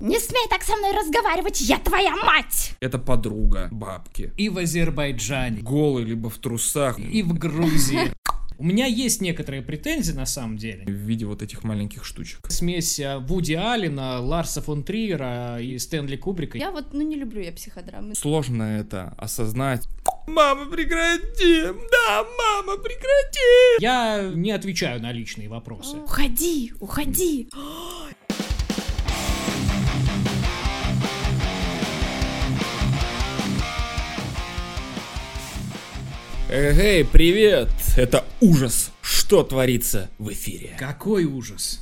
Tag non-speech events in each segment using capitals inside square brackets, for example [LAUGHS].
Не смей так со мной разговаривать, я твоя мать! Это подруга бабки. И в Азербайджане, Голый, либо в трусах. и в Грузии. У меня есть некоторые претензии на самом деле. В виде вот этих маленьких штучек. Смесь э, Вуди Аллена, Ларса фон Триера и Стэнли Кубрика. Я вот, ну не люблю я психодрамы. Сложно это осознать. Мама, прекрати! Да, мама, прекрати! Я не отвечаю на личные вопросы. Уходи, уходи. Эй, привет! Это ужас! Что творится в эфире? Какой ужас.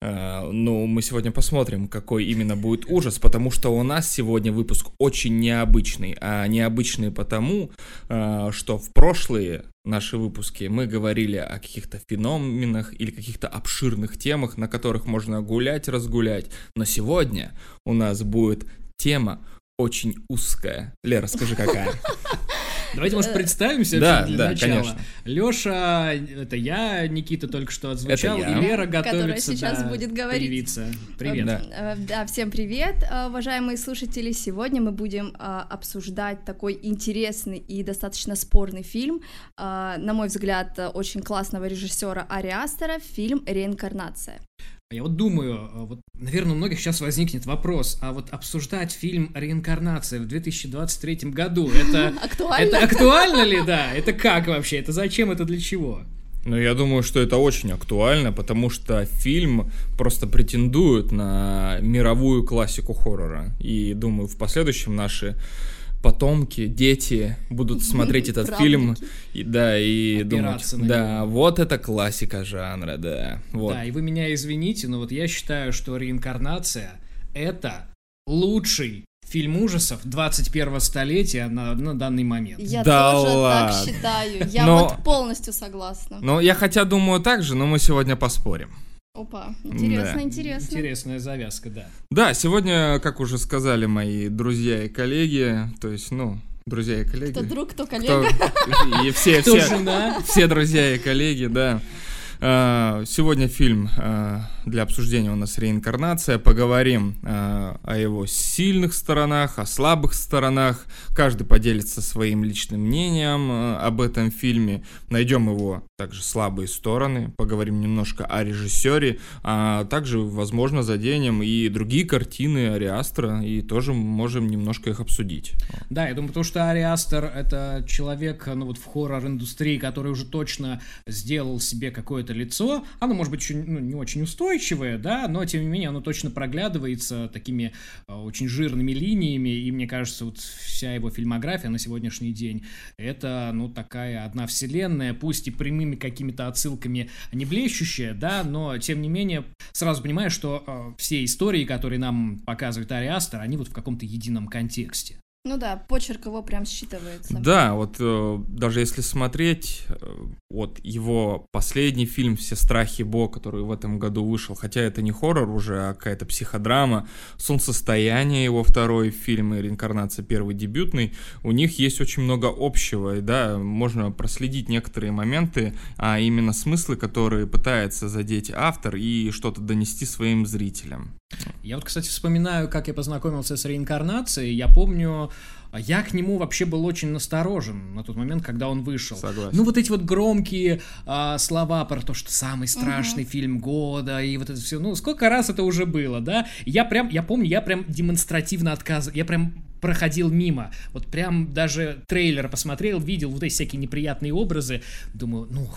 А, ну, мы сегодня посмотрим, какой именно будет ужас, потому что у нас сегодня выпуск очень необычный. А необычный потому, а, что в прошлые наши выпуски мы говорили о каких-то феноменах или каких-то обширных темах, на которых можно гулять, разгулять. Но сегодня у нас будет тема очень узкая. Лера, скажи, какая? [LAUGHS] Давайте, может, представимся Да, для да, начала. конечно. Леша, это я, Никита только что отзвучал, и Лера готовится сейчас да, будет говорить. появиться. Привет. Да. Э, Да, всем привет, э, уважаемые слушатели. Сегодня мы будем обсуждать такой интересный и достаточно спорный фильм, на мой взгляд, э, очень классного режиссера Ари Астера, фильм «Реинкарнация». Я вот думаю, э, вот, наверное, у многих сейчас возникнет вопрос, а вот обсуждать фильм «Реинкарнация» в 2023 году, это, [LAUGHS] Актуально? это актуально ли, да? Это как вообще? Это зачем? Это для чего? Ну, я думаю, что это очень актуально, потому что фильм просто претендует на мировую классику хоррора. И думаю, в последующем наши потомки, дети будут [LAUGHS] смотреть этот фильм, и, да, и думать, Опираться да, вот это классика жанра, да, вот. Да, и вы меня извините, но вот я считаю, что «Реинкарнация» — это лучший фильм ужасов 21 столетия на, на данный момент. Я Да тоже ладно. так считаю. Я Но- вот полностью согласна. Ну, я хотя думаю так же, но мы сегодня поспорим. Опа, интересно, Да. интересно. Интересная завязка, да. Да, сегодня, как уже сказали мои друзья и коллеги, то есть, ну, друзья и коллеги. Кто друг, кто кто- коллега. и все, Кто все, жена? все друзья и коллеги, да. А, Сегодня фильм а, для обсуждения у нас реинкарнация. Поговорим а, о его сильных сторонах, о слабых сторонах. Каждый поделится своим личным мнением а, об этом фильме. Найдем его также слабые стороны. Поговорим немножко о режиссере. А также, возможно, заденем и другие картины Ариастра. И тоже можем немножко их обсудить. Да, я думаю, потому что Ари Астер — это человек, ну вот в хоррор-индустрии, который уже точно сделал себе какое-то лицо. Оно, может быть, еще ну, не очень устойчивое, да, но, тем не менее, оно точно проглядывается такими э, очень жирными линиями, и мне кажется, вот вся его фильмография на сегодняшний день — это, ну, такая одна вселенная, пусть и прямыми какими-то отсылками не блещущая, да, но, тем не менее, сразу понимаешь, что э, все истории, которые нам показывает Ари Астер, они вот в каком-то едином контексте. Ну да, почерк его прям считывается. Да, вот э, даже если смотреть, э, вот его последний фильм «Все страхи Бо», который в этом году вышел, хотя это не хоррор уже, а какая-то психодрама, «Солнцестояние» его второй фильм и «Реинкарнация» первый дебютный, у них есть очень много общего, и да, можно проследить некоторые моменты, а именно смыслы, которые пытается задеть автор и что-то донести своим зрителям. Я вот, кстати, вспоминаю, как я познакомился с реинкарнацией. Я помню, я к нему вообще был очень насторожен на тот момент, когда он вышел. Согласен. Ну, вот эти вот громкие а, слова про то, что самый страшный фильм года, и вот это все. Ну, сколько раз это уже было, да? Я прям, я помню, я прям демонстративно отказывал. Я прям проходил мимо. Вот прям даже трейлер посмотрел, видел вот эти всякие неприятные образы. Думаю, ну,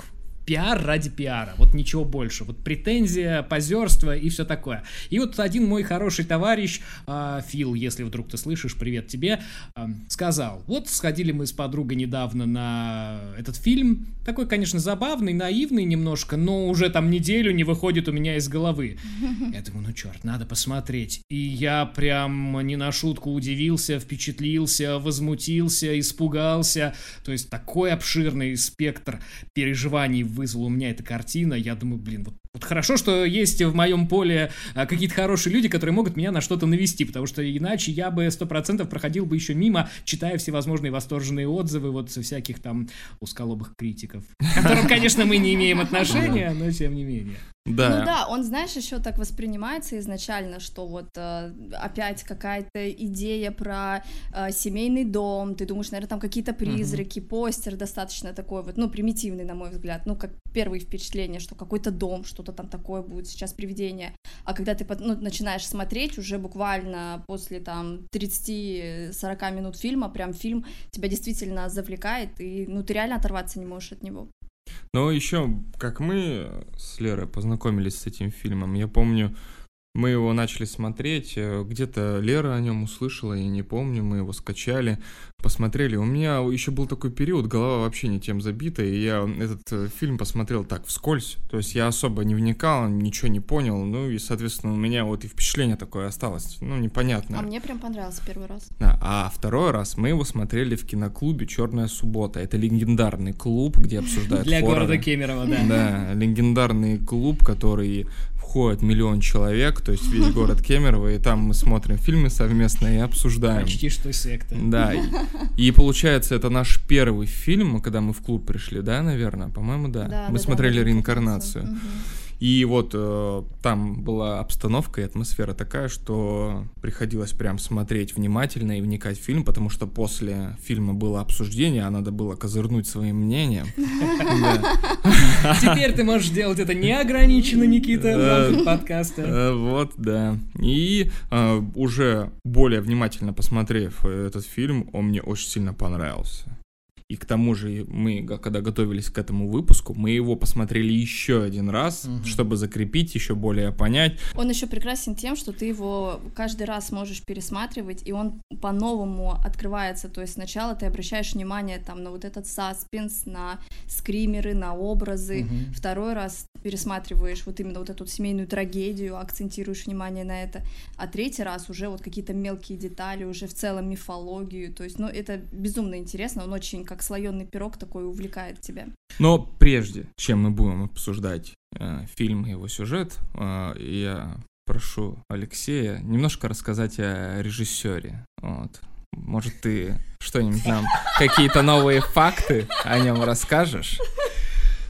пиар ради пиара, вот ничего больше. Вот претензия, позерство и все такое. И вот один мой хороший товарищ, а, Фил, если вдруг ты слышишь, привет тебе, а, сказал, вот сходили мы с подругой недавно на этот фильм, такой, конечно, забавный, наивный немножко, но уже там неделю не выходит у меня из головы. Я думаю, ну черт, надо посмотреть. И я прям не на шутку удивился, впечатлился, возмутился, испугался. То есть такой обширный спектр переживаний вызвала у меня эта картина. Я думаю, блин, вот Вот хорошо, что есть в моем поле а, какие-то хорошие люди, которые могут меня на что-то навести, потому что иначе я бы сто процентов проходил бы еще мимо, читая всевозможные восторженные отзывы вот со всяких там усколобых критиков, к которым, конечно, мы не имеем отношения, но тем не менее. Да. Ну да, он, знаешь, еще так воспринимается изначально, что вот э, опять какая-то идея про э, семейный дом, ты думаешь, наверное, там какие-то призраки, uh-huh. постер достаточно такой вот, ну, примитивный, на мой взгляд, ну, как первые впечатления, что какой-то дом, что-то там такое будет, сейчас привидение, а когда ты ну, начинаешь смотреть, уже буквально после там 30-40 минут фильма, прям фильм тебя действительно завлекает, и, ну, ты реально оторваться не можешь от него. Но еще, как мы с Лерой познакомились с этим фильмом, я помню, мы его начали смотреть, э, где-то Лера о нем услышала, я не помню, мы его скачали, посмотрели. У меня еще был такой период, голова вообще не тем забита, и я этот э, фильм посмотрел так, вскользь. То есть я особо не вникал, ничего не понял, ну и, соответственно, у меня вот и впечатление такое осталось, ну, непонятно. А мне прям понравился первый раз. Да, а второй раз мы его смотрели в киноклубе «Черная суббота». Это легендарный клуб, где обсуждают Для города Кемерово, да. Да, легендарный клуб, который входит миллион человек, то есть весь город [LAUGHS] Кемерово, и там мы смотрим фильмы совместно и обсуждаем. Почти что секта. Да, и, [LAUGHS] и получается, это наш первый фильм, когда мы в клуб пришли, да, наверное? По-моему, да. да мы да, смотрели да, реинкарнацию. Угу. И вот э, там была обстановка и атмосфера такая, что приходилось прям смотреть внимательно и вникать в фильм, потому что после фильма было обсуждение, а надо было козырнуть своим мнением. [LAUGHS] Теперь ты можешь делать это неограниченно, Никита, в подкаста. Э, Вот, да. И э, уже более внимательно посмотрев этот фильм, он мне очень сильно понравился. И к тому же мы, когда готовились к этому выпуску, мы его посмотрели еще один раз, угу. чтобы закрепить, еще более понять. Он еще прекрасен тем, что ты его каждый раз можешь пересматривать, и он по-новому открывается. То есть сначала ты обращаешь внимание там на вот этот саспенс, на скримеры, на образы. Угу. Второй раз пересматриваешь вот именно вот эту семейную трагедию, акцентируешь внимание на это. А третий раз уже вот какие-то мелкие детали, уже в целом мифологию. То есть, ну, это безумно интересно. Он очень как слоеный пирог такой увлекает тебя. Но прежде, чем мы будем обсуждать э, фильм и его сюжет, э, я прошу Алексея немножко рассказать о режиссере. Вот. Может, ты что-нибудь нам, какие-то новые факты о нем расскажешь?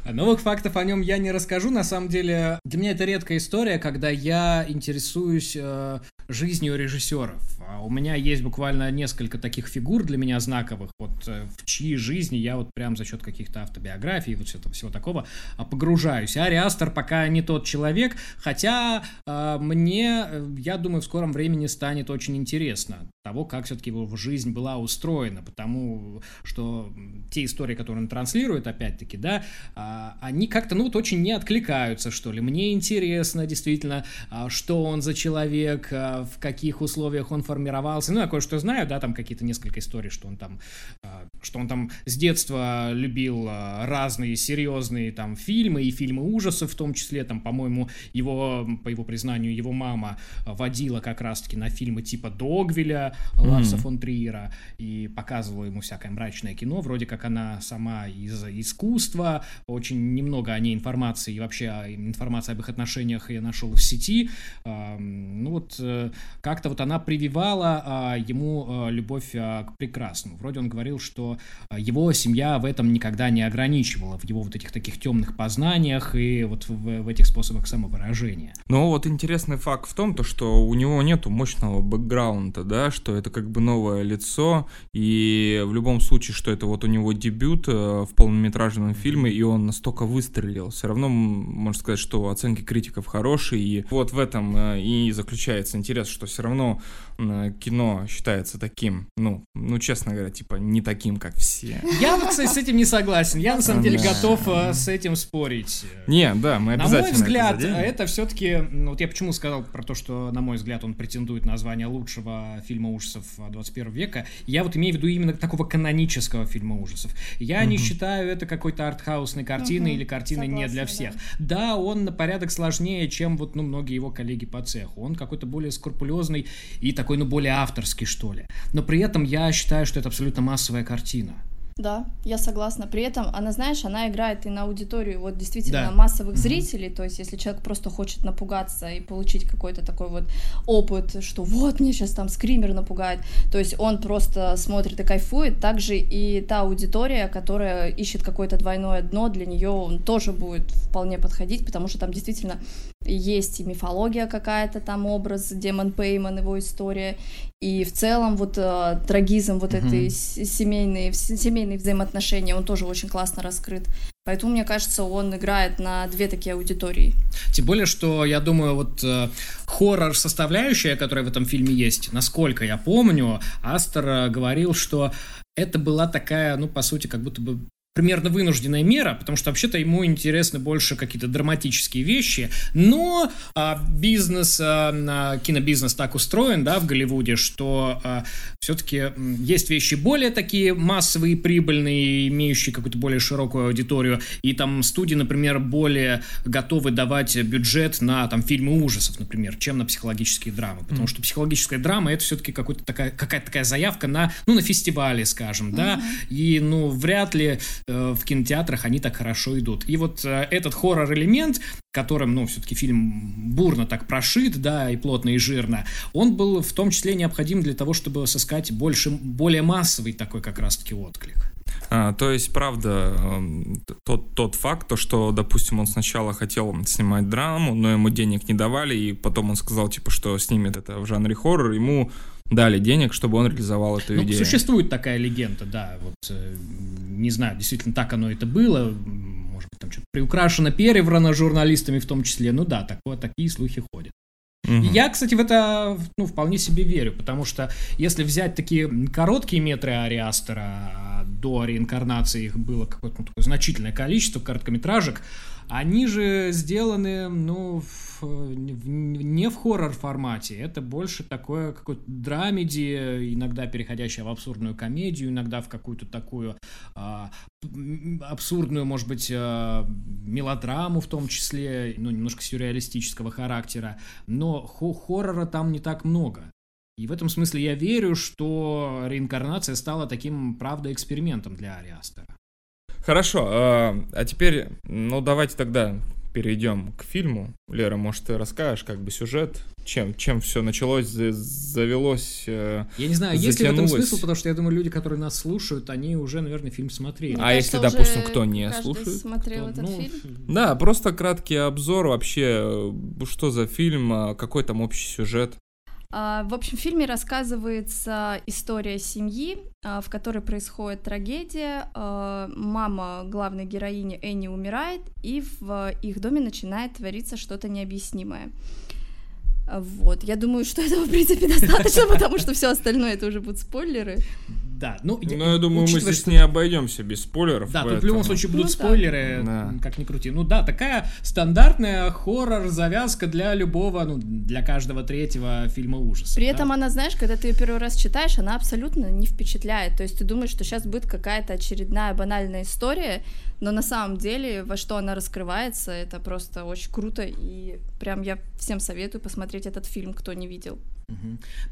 Новых фактов о нем я не расскажу. На самом деле, для меня это редкая история, когда я интересуюсь э, жизнью режиссеров. А у меня есть буквально несколько таких фигур для меня знаковых, вот э, в чьи жизни я вот прям за счет каких-то автобиографий, вот всего, всего такого а, погружаюсь. Ари Астер пока не тот человек, хотя э, мне, я думаю, в скором времени станет очень интересно того, как все-таки его жизнь была устроена, потому что те истории, которые он транслирует, опять-таки, да, а, они как-то, ну, вот очень не откликаются, что ли. Мне интересно, действительно, а, что он за человек, а, в каких условиях он формировался. Ну, я кое-что знаю, да, там какие-то несколько историй, что он там, что он там с детства любил разные серьезные там фильмы и фильмы ужасов в том числе, там, по-моему, его, по его признанию, его мама водила как раз-таки на фильмы типа Догвиля, Ларса mm-hmm. фон Триера и показывала ему всякое мрачное кино, вроде как она сама из искусства, очень немного о ней информации и вообще информации об их отношениях я нашел в сети. Ну вот э, как-то вот она прививала а, ему а, любовь а, к прекрасному. Вроде он говорил, что его семья в этом никогда не ограничивала, в его вот этих таких темных познаниях и вот в, в этих способах самовыражения. Ну вот интересный факт в том, то, что у него нету мощного бэкграунда, да, что это как бы новое лицо, и в любом случае, что это вот у него дебют э, в полнометражном фильме, и он настолько выстрелил. Все равно можно сказать, что оценки критиков хорошие, и вот в этом э, и заключается интерес, что все равно э, кино считается таким, ну, ну, честно говоря, типа не таким, как все. Я, кстати, с этим не согласен. Я, на самом деле, готов с этим спорить. Не, да, мы обязательно На мой взгляд, это, все-таки, вот я почему сказал про то, что, на мой взгляд, он претендует на звание лучшего фильма ужасов 21 века, я вот имею в виду именно такого канонического фильма ужасов. Я не считаю это какой-то артхаусной картиной угу. или картиной Согласна, не для всех. Да. да, он на порядок сложнее, чем вот, ну, многие его коллеги по цеху. Он какой-то более скрупулезный и такой, ну, более авторский, что ли. Но при этом я считаю, что это абсолютно массовая картина. Да, я согласна. При этом она, знаешь, она играет и на аудиторию вот действительно Да. массовых Мгм. зрителей. То есть, если человек просто хочет напугаться и получить какой-то такой вот опыт, что вот мне сейчас там скример напугает, то есть он просто смотрит и кайфует. Также и та аудитория, которая ищет какое-то двойное дно, для нее он тоже будет вполне подходить, потому что там действительно есть и мифология какая-то там образ, Демон Пейман, его история, и в целом вот э, трагизм вот Мгм. этой семейные, семейные взаимоотношения, он тоже очень классно раскрыт. Поэтому, мне кажется, он играет на две такие аудитории. Тем более, что я думаю, вот э, хоррор составляющая, которая в этом фильме есть, насколько я помню, Астер э, говорил, что это была такая, ну, по сути, как будто бы примерно вынужденная мера, потому что вообще-то ему интересны больше какие-то драматические вещи, но а, бизнес, а, а, кинобизнес так устроен, да, в Голливуде, что все-таки есть вещи более такие массовые, прибыльные, имеющие какую-то более широкую аудиторию, и там студии, например, более готовы давать бюджет на там фильмы ужасов, например, чем на психологические драмы, потому что психологическая драма это все-таки какой-то такая, какая-то такая заявка на, ну, на фестивале, скажем, да, и, ну, вряд ли э, в кинотеатрах они так хорошо идут. И вот э, этот хоррор-элемент, которым, ну, все-таки фильм бурно так прошит, да, и плотно, и жирно, он был в том числе необходим для того, чтобы сыскать больше, более массовый такой как раз-таки отклик. А, то есть, правда, эм, тот, тот факт, то, что, допустим, он сначала хотел снимать драму, но ему денег не давали, и потом он сказал, типа, что снимет это в жанре хоррор, ему дали денег, чтобы он реализовал эту Ну, идею. существует такая легенда, да, вот, э, не знаю, действительно так оно это было, может быть, там что-то приукрашено, переврано журналистами в том числе, ну да, такое, такие слухи ходят. И Я, кстати, в это ну, вполне себе верю, потому что если взять такие короткие метры Ари Астера, а до реинкарнации их было какое-то ну, такое значительное количество короткометражек, они же сделаны, ну, в- в- не в хоррор формате, это больше такое какое-то драмеди, иногда переходящее в абсурдную комедию, иногда в какую-то такую а, абсурдную, может быть, а, мелодраму в том числе, ну, немножко сюрреалистического характера, но хо- хоррора там не так много. И в этом смысле я верю, что реинкарнация стала таким, правда, экспериментом для Ари Астера. Хорошо, а, а теперь, ну, давайте тогда перейдем к фильму. Лера, может, ты расскажешь, как бы, сюжет, чем, чем все началось, за- завелось... э, Я не знаю, есть ли в этом Затянулось. смысл, потому что я думаю, люди, которые нас слушают, они уже, наверное, фильм смотрели. А если, допустим, кто не слушает, смотрел То, этот ну, фильм? Да, просто краткий обзор вообще, э, что за фильм, а, какой там общий сюжет. А, В общем, в фильме рассказывается история семьи, а, в которой происходит трагедия. А, Мама главной героини Энни умирает, и в их доме начинает твориться что-то необъяснимое. Вот, я думаю, что этого, в принципе, [LAUGHS] достаточно, потому что все остальное это уже будут спойлеры. Да, ну, Ну, я думаю, мы здесь что- не обойдемся без спойлеров. Да, тут в поэтому- любом случае будут Ну спойлеры, Да. как ни крути. Ну да, такая стандартная хоррор-завязка для любого, ну, для каждого третьего фильма ужасов. При да. этом она, знаешь, когда ты ее первый раз читаешь, она абсолютно не впечатляет. То есть ты думаешь, что сейчас будет какая-то очередная банальная история, но на самом деле во что она раскрывается, это просто очень круто. И прям я всем советую посмотреть этот фильм, кто не видел.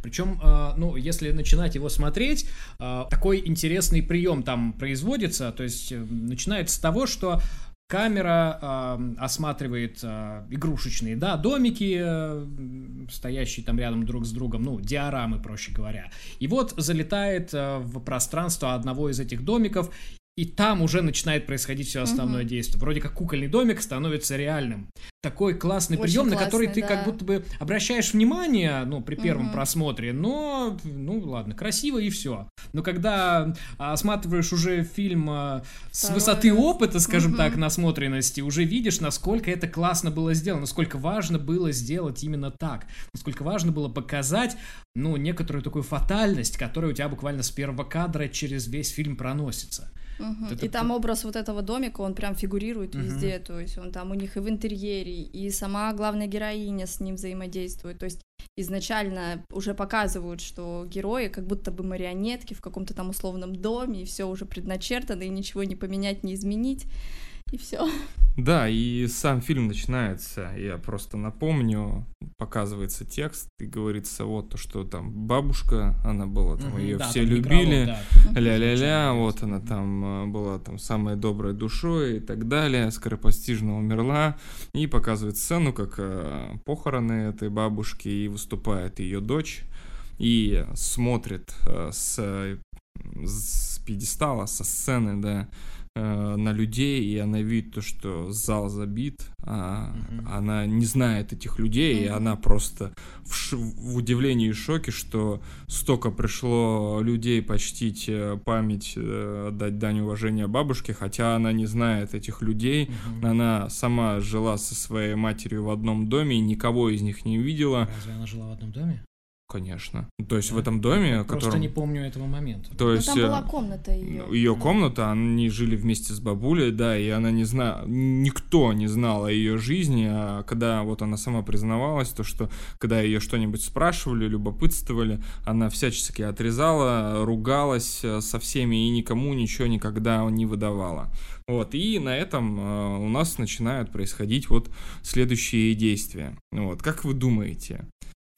Причем, э, ну, если начинать его смотреть, э, такой интересный прием там производится. То есть э, начинается с того, что камера э, осматривает игрушечные, да, домики, э, стоящие там рядом друг с другом, ну, диорамы, проще говоря. И вот залетает э, в пространство одного из этих домиков, и там уже начинает происходить все основное Мгм. действие. Вроде как кукольный домик становится реальным. Такой классный Очень прием, на который классный, ты как да. будто бы обращаешь внимание, ну, при первом Мгм. просмотре, но, ну, ладно, красиво и все. Но когда а, осматриваешь уже фильм а, с Второй высоты опыта, скажем Мгм. так, насмотренности, уже видишь, насколько это классно было сделано, насколько важно было сделать именно так, насколько важно было показать, ну, некоторую такую фатальность, которая у тебя буквально с первого кадра через весь фильм проносится. Мгм. Это и там образ вот этого домика, он прям фигурирует Мгм. везде, то есть он там у них и в интерьере, и сама главная героиня с ним взаимодействует, то есть изначально уже показывают, что герои как будто бы марионетки в каком-то там условном доме, и все уже предначертано, и ничего не поменять, не изменить. И все. Да, и сам фильм начинается, я просто напомню, показывается текст, и говорится вот то, что там бабушка, она была, там ее да, все там любили, играло, да. ля-ля-ля, вот она там э, была там самой доброй душой и так далее, скоропостижно умерла, и показывает сцену, как э, похороны этой бабушки, и выступает ее дочь, и смотрит э, с, с пьедестала, со сцены, да, э, на людей, и она видит то, что зал забит, а Мгм. она не знает этих людей, и Мгм. она просто в, ш- в удивлении и шоке, что столько пришло людей почтить э, память, э, дать дань уважения бабушке, хотя она не знает этих людей, Мгм. она сама жила со своей матерью в одном доме и никого из них не видела, Разве она жила в одном доме? Конечно. То есть в Да. этом доме, Просто котором... не помню этого момента. То Ну, есть там э, была комната ее. ее комната, они жили вместе с бабулей, да, и она не знала, никто не знал о ее жизни, а когда вот она сама признавалась, то что когда ее что-нибудь спрашивали, любопытствовали, она всячески отрезала, ругалась э, со всеми и никому ничего никогда не выдавала. Вот, и на этом э, у нас начинают происходить вот следующие действия. Вот, как вы думаете,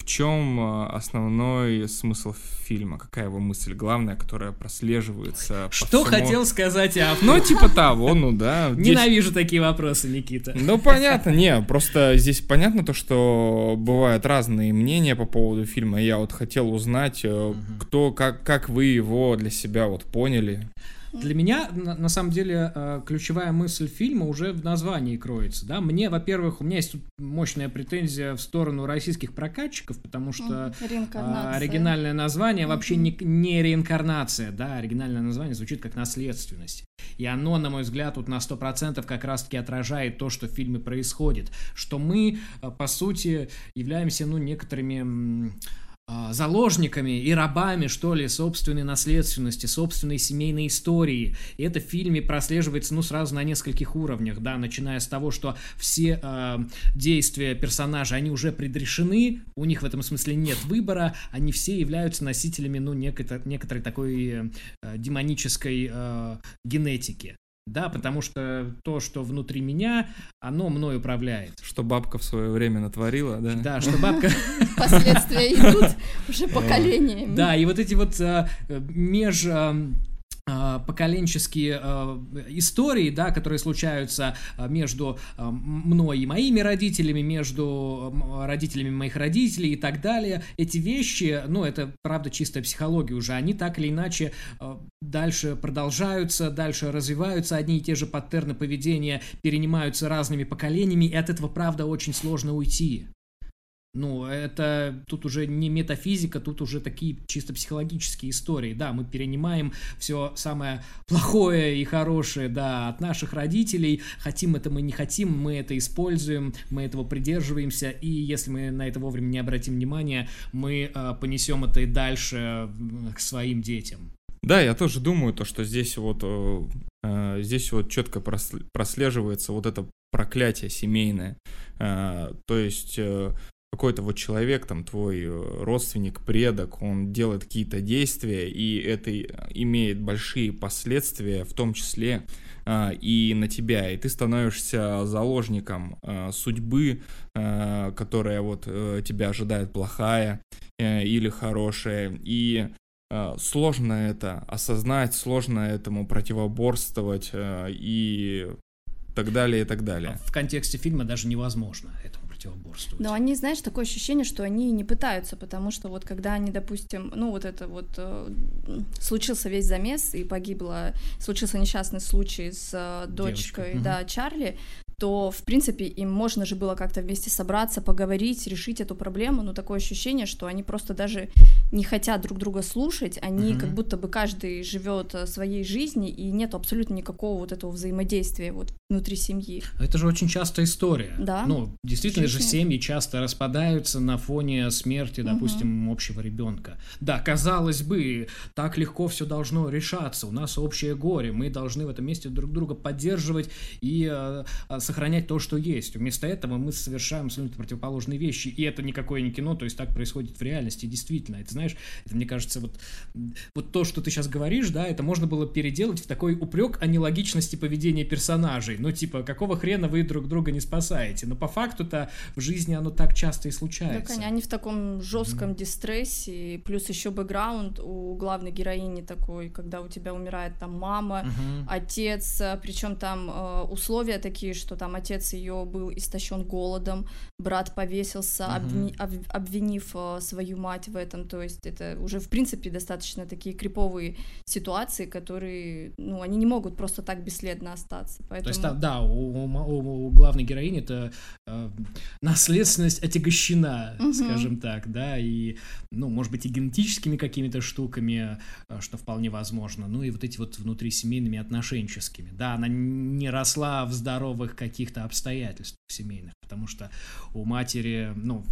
в чем э, основной смысл фильма? Какая его мысль главная, которая прослеживается? Что всему- хотел сказать автор? Ну, типа того, ну да. [LAUGHS] здесь- Ненавижу такие вопросы, Никита. Ну, понятно, не, просто здесь понятно то, что бывают разные мнения по поводу фильма. Я вот хотел узнать, э, кто, как, как вы его для себя вот поняли. Для меня, на, на самом деле, э, ключевая мысль фильма уже в названии кроется. Да? Мне, во-первых, у меня есть тут мощная претензия в сторону российских прокатчиков, потому что а, оригинальное название вообще не, не реинкарнация, да, оригинальное название звучит как наследственность. И оно, на мой взгляд, тут на 100% как раз-таки отражает то, что в фильме происходит. Что мы, э, по сути, являемся, ну, некоторыми... а, заложниками и рабами, что ли, собственной наследственности, собственной семейной истории. И это в фильме прослеживается, ну, сразу на нескольких уровнях, да, начиная с того, что все э, действия персонажа, они уже предрешены, у них в этом смысле нет выбора, они все являются носителями, ну, некотор- некоторой такой э, демонической э, генетики. Да, потому что то, что внутри меня, оно мной управляет. Что бабка в свое время натворила, да? Да, что бабка... [LAUGHS] Последствия идут уже поколениями. Да, и вот эти вот а, меж а, поколенческие а, истории, да, которые случаются а, между а, мной и моими родителями, между родителями моих родителей и так далее. Эти вещи, ну, это правда чистая психология уже, они так или иначе а, дальше продолжаются, дальше развиваются, одни и те же паттерны поведения перенимаются разными поколениями, и от этого, правда, очень сложно уйти. Ну, это тут уже не метафизика, тут уже такие чисто психологические истории. Да, мы перенимаем все самое плохое и хорошее, да, от наших родителей. Хотим это мы не хотим, мы это используем, мы этого придерживаемся. И если мы на это вовремя не обратим внимания, мы э, понесем это и дальше к своим детям. Да, я тоже думаю, то, что здесь вот, э, э, здесь вот четко прос- прослеживается вот это проклятие семейное. Э, то есть э, какой-то вот человек, там твой э, родственник, предок, он делает какие-то действия, и это и- имеет большие последствия, в том числе а, и на тебя, и ты становишься заложником судьбы, которая вот э, тебя ожидает плохая э, или хорошая, и сложно это осознать, сложно этому противоборствовать и так далее, и так далее. В контексте фильма даже невозможно этому противоборствовать. Но они, знаешь, такое ощущение, что они не пытаются, потому что вот когда они, допустим, ну вот это вот э, случился весь замес и погибла, случился несчастный случай с э, дочкой, Девочкой, да, Чарли, то, в принципе, им можно же было как-то вместе собраться, поговорить, решить эту проблему, но такое ощущение, что они просто даже не хотят друг друга слушать, они Мгм. как будто бы каждый живет э, своей жизнью, и нет абсолютно никакого вот этого взаимодействия вот внутри семьи. Это же очень частая история. Да. Ну, действительно же Женщины. семьи часто распадаются на фоне смерти, допустим, общего ребенка. Да, казалось бы, так легко все должно решаться. У нас общее горе. Мы должны в этом месте друг друга поддерживать и э, сохранять то, что есть. Вместо этого мы совершаем абсолютно противоположные вещи. И это никакое не кино, то есть так происходит в реальности. Действительно, это знаешь, это мне кажется, вот, вот то, что ты сейчас говоришь, да, это можно было переделать в такой упрек о нелогичности поведения персонажей. Ну, типа, какого хрена вы друг друга не спасаете? Но по факту-то в жизни оно так часто и случается. Да, они в таком жестком mm-hmm. дистрессе, плюс еще бэкграунд у главной героини такой, когда у тебя умирает там мама, mm-hmm. отец, причем там э, условия такие, что там отец ее был истощен голодом, брат повесился, mm-hmm. обвини, об, обвинив э, свою мать в этом, то есть это уже в принципе достаточно такие криповые ситуации, которые, ну, они не могут просто так бесследно остаться. Поэтому... То есть, да, да у, у, у главной героини это э, наследственность отягощена, угу. скажем так, да, и, ну, может быть, и генетическими какими-то штуками, э, что вполне возможно, ну и вот эти вот внутрисемейными отношенческими. Да, она не росла в здоровых каких-то обстоятельствах семейных, потому что у матери, ну,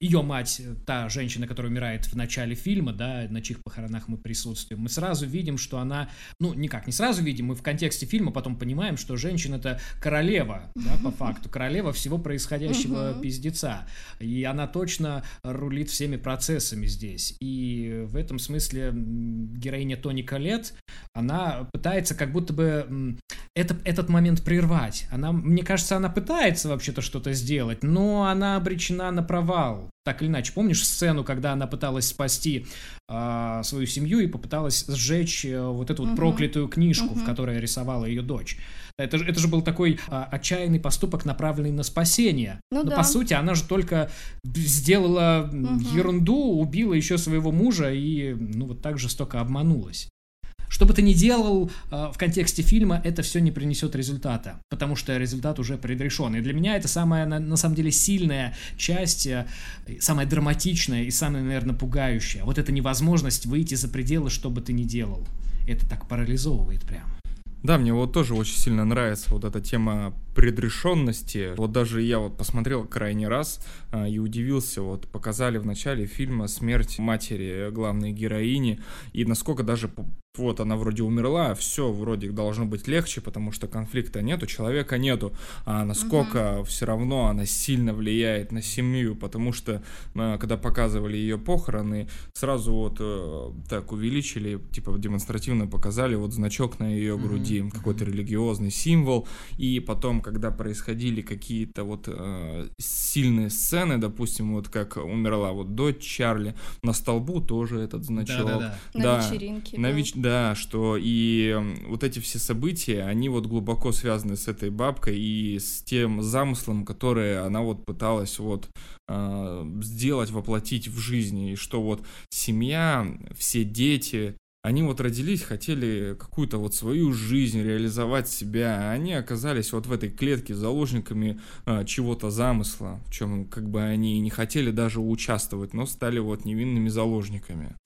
ее мать, та женщина, которая умирает в начале фильма, да, на чьих похоронах мы присутствуем, мы сразу видим, что она, ну, никак не сразу видим, мы в контексте фильма потом понимаем, что женщина это королева, да, по [LAUGHS] факту, королева всего происходящего пиздеца, и она точно рулит всеми процессами здесь, и в этом смысле героиня Тони Калет, она пытается как будто бы это, этот момент прервать, она, мне кажется, она пытается вообще-то что-то сделать, но она обречена на провал, так или иначе. Помнишь сцену, когда она пыталась спасти э, свою семью и попыталась сжечь э, вот эту uh-huh. вот проклятую книжку, uh-huh. в которой рисовала ее дочь? Это же, это же был такой э, отчаянный поступок, направленный на спасение. Ну, Но да. по сути она же только сделала uh-huh. ерунду, убила еще своего мужа и ну вот так жестоко обманулась. Что бы ты ни делал э, в контексте фильма, это все не принесет результата, потому что результат уже предрешен. И для меня это самая, на, самом деле, сильная часть, э, самая драматичная и самая, наверное, пугающая. Вот эта невозможность выйти за пределы, что бы ты ни делал. Это так парализовывает прям. Да, мне вот тоже очень сильно нравится вот эта тема предрешенности. Вот даже я вот посмотрел крайний раз а, и удивился, вот показали в начале фильма смерть матери главной героини, и насколько даже вот она вроде умерла, все вроде должно быть легче, потому что конфликта нету, человека нету, а насколько угу. все равно она сильно влияет на семью, потому что э, когда показывали ее похороны, сразу вот э, так увеличили, типа демонстративно показали вот значок на ее груди, угу. какой-то религиозный символ, и потом, когда происходили какие-то вот э, сильные сцены, допустим, вот как умерла вот дочь Чарли, на столбу тоже этот значок. Да, да, да. На вечеринке. На веч... Да, что и вот эти все события, они вот глубоко связаны с этой бабкой и с тем замыслом, который она вот пыталась вот э, сделать, воплотить в жизни, и что вот семья, все дети, они вот родились, хотели какую-то вот свою жизнь реализовать себя, а они оказались вот в этой клетке заложниками а, чего-то замысла, в чем как бы они не хотели даже участвовать, но стали вот невинными заложниками.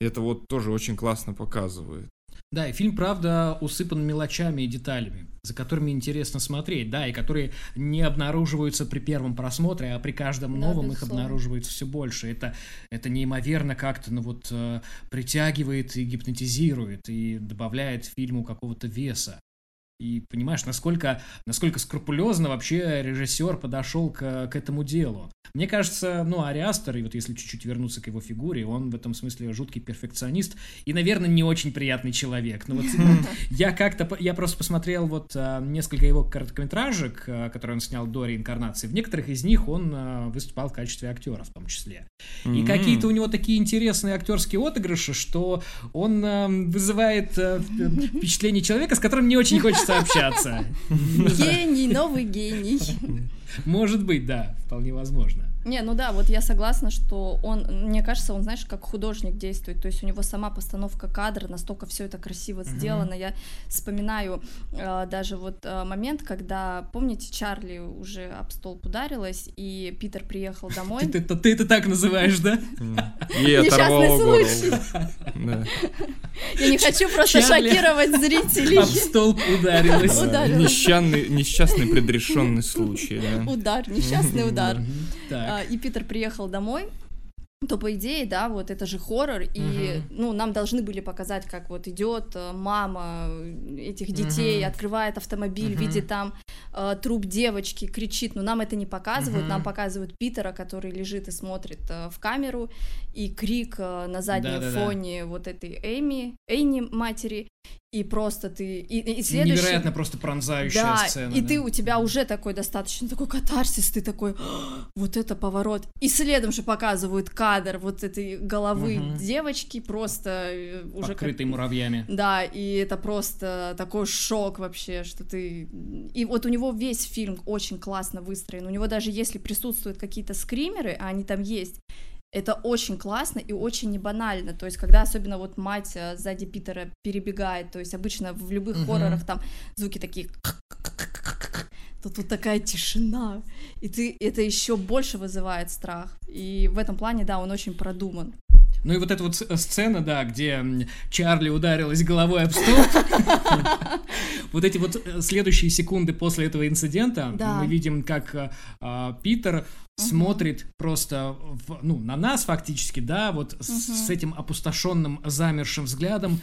Это вот тоже очень классно показывает. Да, и фильм, правда, усыпан мелочами и деталями, за которыми интересно смотреть, да, и которые не обнаруживаются при первом просмотре, а при каждом новом да, их обнаруживается все больше. Это, это неимоверно как-то, ну вот, э, притягивает и гипнотизирует, и добавляет фильму какого-то веса. И понимаешь, насколько, насколько скрупулезно вообще режиссер подошел к, к этому делу. Мне кажется, ну, Ариастер, и вот если чуть-чуть вернуться к его фигуре, он в этом смысле жуткий перфекционист и, наверное, не очень приятный человек. Но вот [LAUGHS] я как-то, я просто посмотрел вот а, несколько его короткометражек, а, которые он снял до реинкарнации. В некоторых из них он а, выступал в качестве актера в том числе. И какие-то у него такие интересные актерские отыгрыши, что он вызывает впечатление человека, с которым не очень хочется общаться. Гений, новый гений. Может быть, да, вполне возможно. Не, ну да, вот я согласна, что он, мне кажется, он, знаешь, как художник действует, то есть у него сама постановка кадра, настолько все это красиво сделано. Mm-hmm. Я вспоминаю э, даже вот э, момент, когда, помните, Чарли уже об столб ударилась, и Питер приехал [LAUGHS] домой. Ты, это так называешь, да? [LAUGHS] Оторвал случай. [LAUGHS] Я не хочу просто шокировать зрителей. Об столб ударилась. Несчастный, несчастный предрешенный случай. Удар, несчастный удар. А, и Питер приехал домой, то по идее, да, вот это же хоррор, и uh-huh. ну нам должны были показать, как вот идет э, мама этих детей, uh-huh. открывает автомобиль, uh-huh. видит там э, труп девочки, кричит, но нам это не показывают, uh-huh. нам показывают Питера, который лежит и смотрит э, в камеру, и крик э, на заднем Да-да-да. фоне вот этой Эми, Эйни матери, и просто ты... И, и следующий... Невероятно просто пронзающая да, сцена. и да. ты, у тебя уже такой достаточно такой катарсис, ты такой, «А, вот это поворот. И следом же показывают кадр вот этой головы Мгм. девочки, просто э, уже... как- Покрытый муравьями. Да, и это просто такой шок вообще, что ты... И вот у него весь фильм очень классно выстроен. У него даже если присутствуют какие-то скримеры, а они там есть, это очень классно и очень не банально. То есть, когда особенно вот мать э, сзади Питера перебегает, то есть обычно в любых Мгм. хоррорах там звуки такие [LAUGHS] то тут такая тишина, и ты это еще больше вызывает страх. И в этом плане, да, он очень продуман. Ну и вот эта вот с- сцена, да, где Чарли ударилась головой об стол. [LAUGHS] Вот эти вот э, следующие секунды после этого инцидента мы видим, как э, а, Питер смотрит просто в- ну, на нас фактически, да, вот с этим опустошенным, замершим взглядом,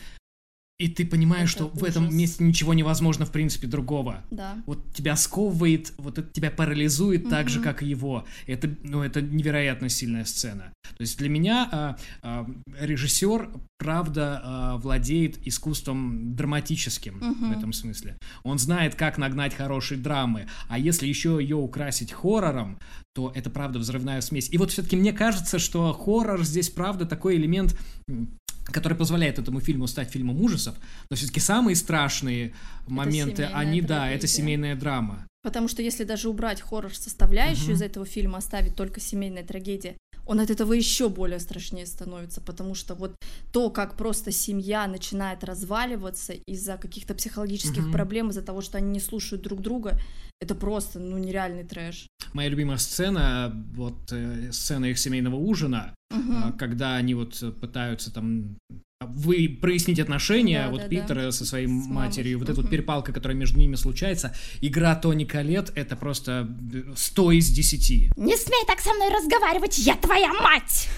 и ты понимаешь, Это что в этом ужас. месте ничего невозможно, в принципе, другого. Да. Вот тебя сковывает, вот это тебя парализует так же, как и его. Это, ну, это невероятно сильная сцена. То есть для меня а, а, режиссер, правда, а, владеет искусством драматическим в Мгм. этом смысле. Он знает, как нагнать хорошие драмы, а если еще ее украсить хоррором, то это правда взрывная смесь. И вот все-таки мне кажется, что хоррор здесь правда такой элемент который позволяет этому фильму стать фильмом ужасов, но все-таки самые страшные моменты, они, да, это трагедия. семейная драма. Потому что если даже убрать хоррор составляющую Мгм. из этого фильма, оставить только семейная трагедия, он от этого еще более страшнее становится, потому что вот то, как просто семья начинает разваливаться из-за каких-то психологических Мгм. проблем, из-за того, что они не слушают друг друга, это просто, ну, нереальный трэш. Моя любимая сцена, вот э, сцена их семейного ужина, Мгм. а, когда они вот э, пытаются там вы прояснить отношения, Да, вот да, Питера со своей С мамой. матерью, вот эта вот перепалка, которая между ними случается, игра Тони Колет, это просто э, 100 из 10. Не смей так со мной разговаривать, я твоя мать!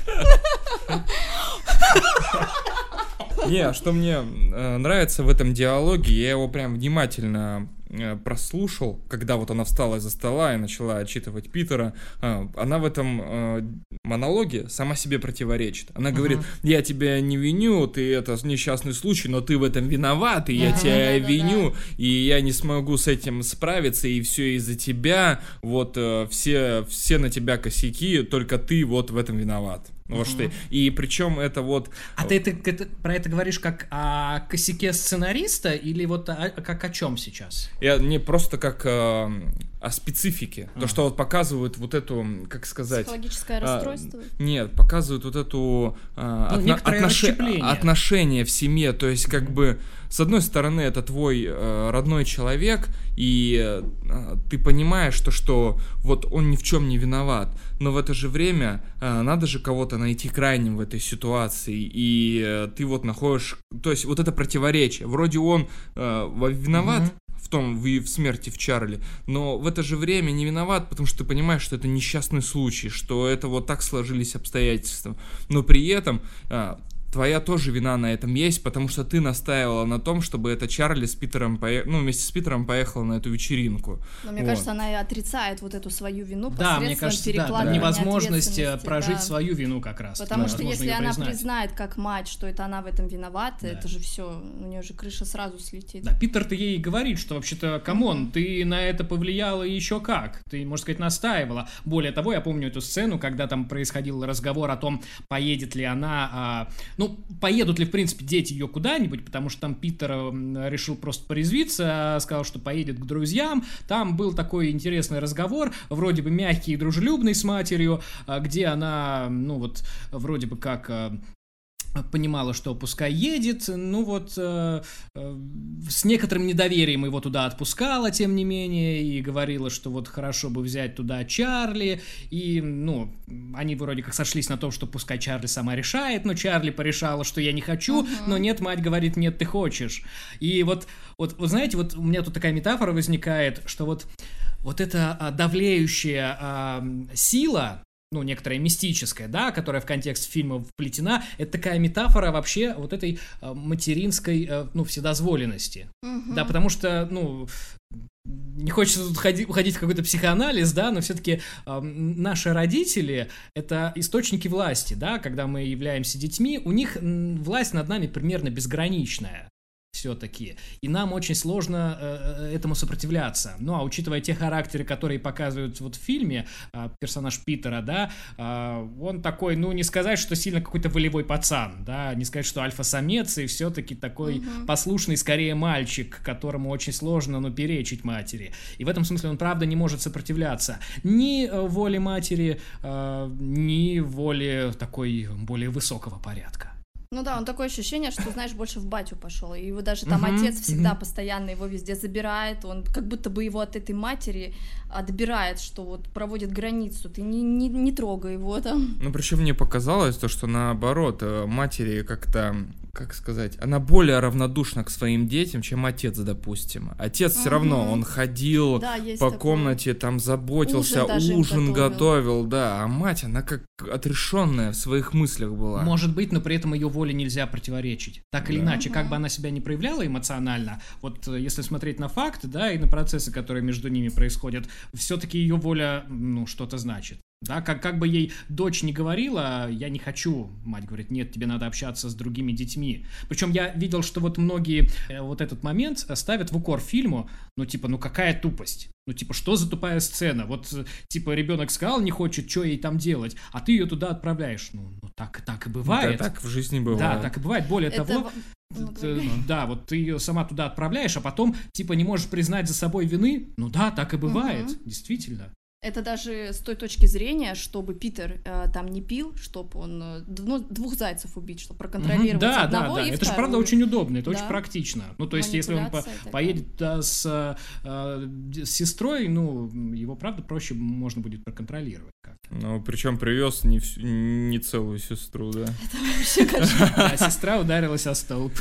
Не, что мне э, нравится в этом диалоге, я его прям внимательно э, прослушал, когда вот она встала из-за стола и начала отчитывать Питера. э, она в этом э, монологе сама себе противоречит. Она говорит, я тебя не виню, ты это несчастный случай, но ты в этом виноват, и я тебя Да-да-да. виню, и я не смогу с этим справиться, и все из-за тебя, вот э, все, все на тебя косяки, только ты вот в этом виноват. Вот что. И причем это вот А ты это, это- про это говоришь как о косяке сценариста или вот о- как о чем сейчас? Я не просто как э, о специфике. А. То, что вот показывают вот эту, как сказать... Психологическое а, расстройство. Нет, показывают вот эту а, Ну, отно- расщепление. отношение в семье. То есть, как бы, с одной стороны, это твой э, родной человек, и э, ты понимаешь, что, что вот он ни в чем не виноват. Но в это же время э, надо же кого-то найти крайним в этой ситуации. И э, ты вот находишь. То есть, вот это противоречие. Вроде он э, во- виноват. Мгм. В том, в, в смерти в Чарли, но в это же время не виноват, потому что ты понимаешь, что это несчастный случай, что это вот так сложились обстоятельства. Но при этом а, твоя тоже вина на этом есть, потому что ты настаивала на том, чтобы это Чарли с Питером, пое- ну, вместе с Питером поехала на эту вечеринку. Но мне вот. кажется, она и отрицает вот эту свою вину Да, мне кажется, да, да, невозможность э, прожить да. свою вину как раз. Потому Да, что если она признать. признает как мать, что это она в этом виновата, Да. это же все, у нее же крыша сразу слетит. Да, Питер-то ей говорит, что вообще-то, come on, ты на это повлияла еще как. Ты, можно сказать, настаивала. Более того, я помню эту сцену, когда там происходил разговор о том, поедет ли она, а, ну, поедут ли, в принципе, дети ее куда-нибудь, потому что там Питер м, решил просто порезвиться, сказал, что поедет к друзьям. Там был такой интересный разговор, вроде бы мягкий и дружелюбный с матерью, а, где она, ну, вот, вроде бы как... понимала, что пускай едет, ну вот э, э, с некоторым недоверием его туда отпускала, тем не менее, и говорила, что вот хорошо бы взять туда Чарли, и, ну, они вроде как сошлись на том, что пускай Чарли сама решает, но Чарли порешала, что я не хочу, но нет, мать говорит, нет, ты хочешь. И вот, вот, вот знаете, вот у меня тут такая метафора возникает, что вот, вот эта а, давлеющая а, сила, ну, некоторая мистическая, да, которая в контекст фильма вплетена, это такая метафора вообще вот этой э, материнской, э, ну, вседозволенности. Мгм. Да, потому что, ну, не хочется тут ходи- уходить в какой-то психоанализ, да, но все-таки наши родители — это источники власти, да, когда мы являемся детьми, у них власть над нами примерно безграничная. Все-таки, и нам очень сложно э, э, этому сопротивляться. Ну, а учитывая те характеры, которые показывают вот в фильме, э, персонаж Питера, да, э, он такой, ну, не сказать, что сильно какой-то волевой пацан, да, не сказать, что альфа-самец, и все-таки такой угу. послушный, скорее, мальчик, которому очень сложно, ну, перечить матери. И в этом смысле он, правда, не может сопротивляться ни э, воле матери, э, ни воле такой более высокого порядка. Ну да, он такое ощущение, что, знаешь, больше в батю пошел. И его даже там uh-huh, отец всегда uh-huh. постоянно его везде забирает. Он как будто бы его от этой матери отбирает, что вот проводит границу. Ты не, не, не трогай его там. Ну, причем мне показалось то, что наоборот, э, матери как-то как сказать, она более равнодушна к своим детям, чем отец, допустим. Отец все равно, он ходил да, по такое. комнате, там заботился, ужин, ужин готовил. готовил, да. А мать, она как отрешенная в своих мыслях была. Может быть, но при этом ее воле нельзя противоречить. Так или да. иначе, как бы она себя не проявляла эмоционально, вот э, если смотреть на факты, да, и на процессы, которые между ними происходят, все-таки ее воля, ну, что-то значит. Да, как, как бы ей дочь не говорила, я не хочу, мать говорит, нет, тебе надо общаться с другими детьми. Причем я видел, что вот многие э, вот этот момент ставят в укор фильму, ну типа, ну какая тупость? Ну типа, что за тупая сцена? Вот э, типа ребенок сказал, не хочет, что ей там делать, а ты ее туда отправляешь. Ну, ну так, так и бывает. Да, так в жизни бывает. Да, так и бывает. Более Это... того, ты, да, вот ты ее сама туда отправляешь, а потом типа не можешь признать за собой вины. Ну да, так и бывает, угу. действительно. Это даже с той точки зрения, чтобы Питер э, там не пил, чтобы он э, ну, двух зайцев убить, чтобы проконтролировать да, одного да, да. и Это же правда очень удобно, это да. очень практично. Ну то есть если он по поедет да, с, э, с сестрой, ну его правда проще можно будет проконтролировать. Ну причем привез не, не целую сестру, да. Это вообще, конечно. [LAUGHS] А сестра ударилась о столб.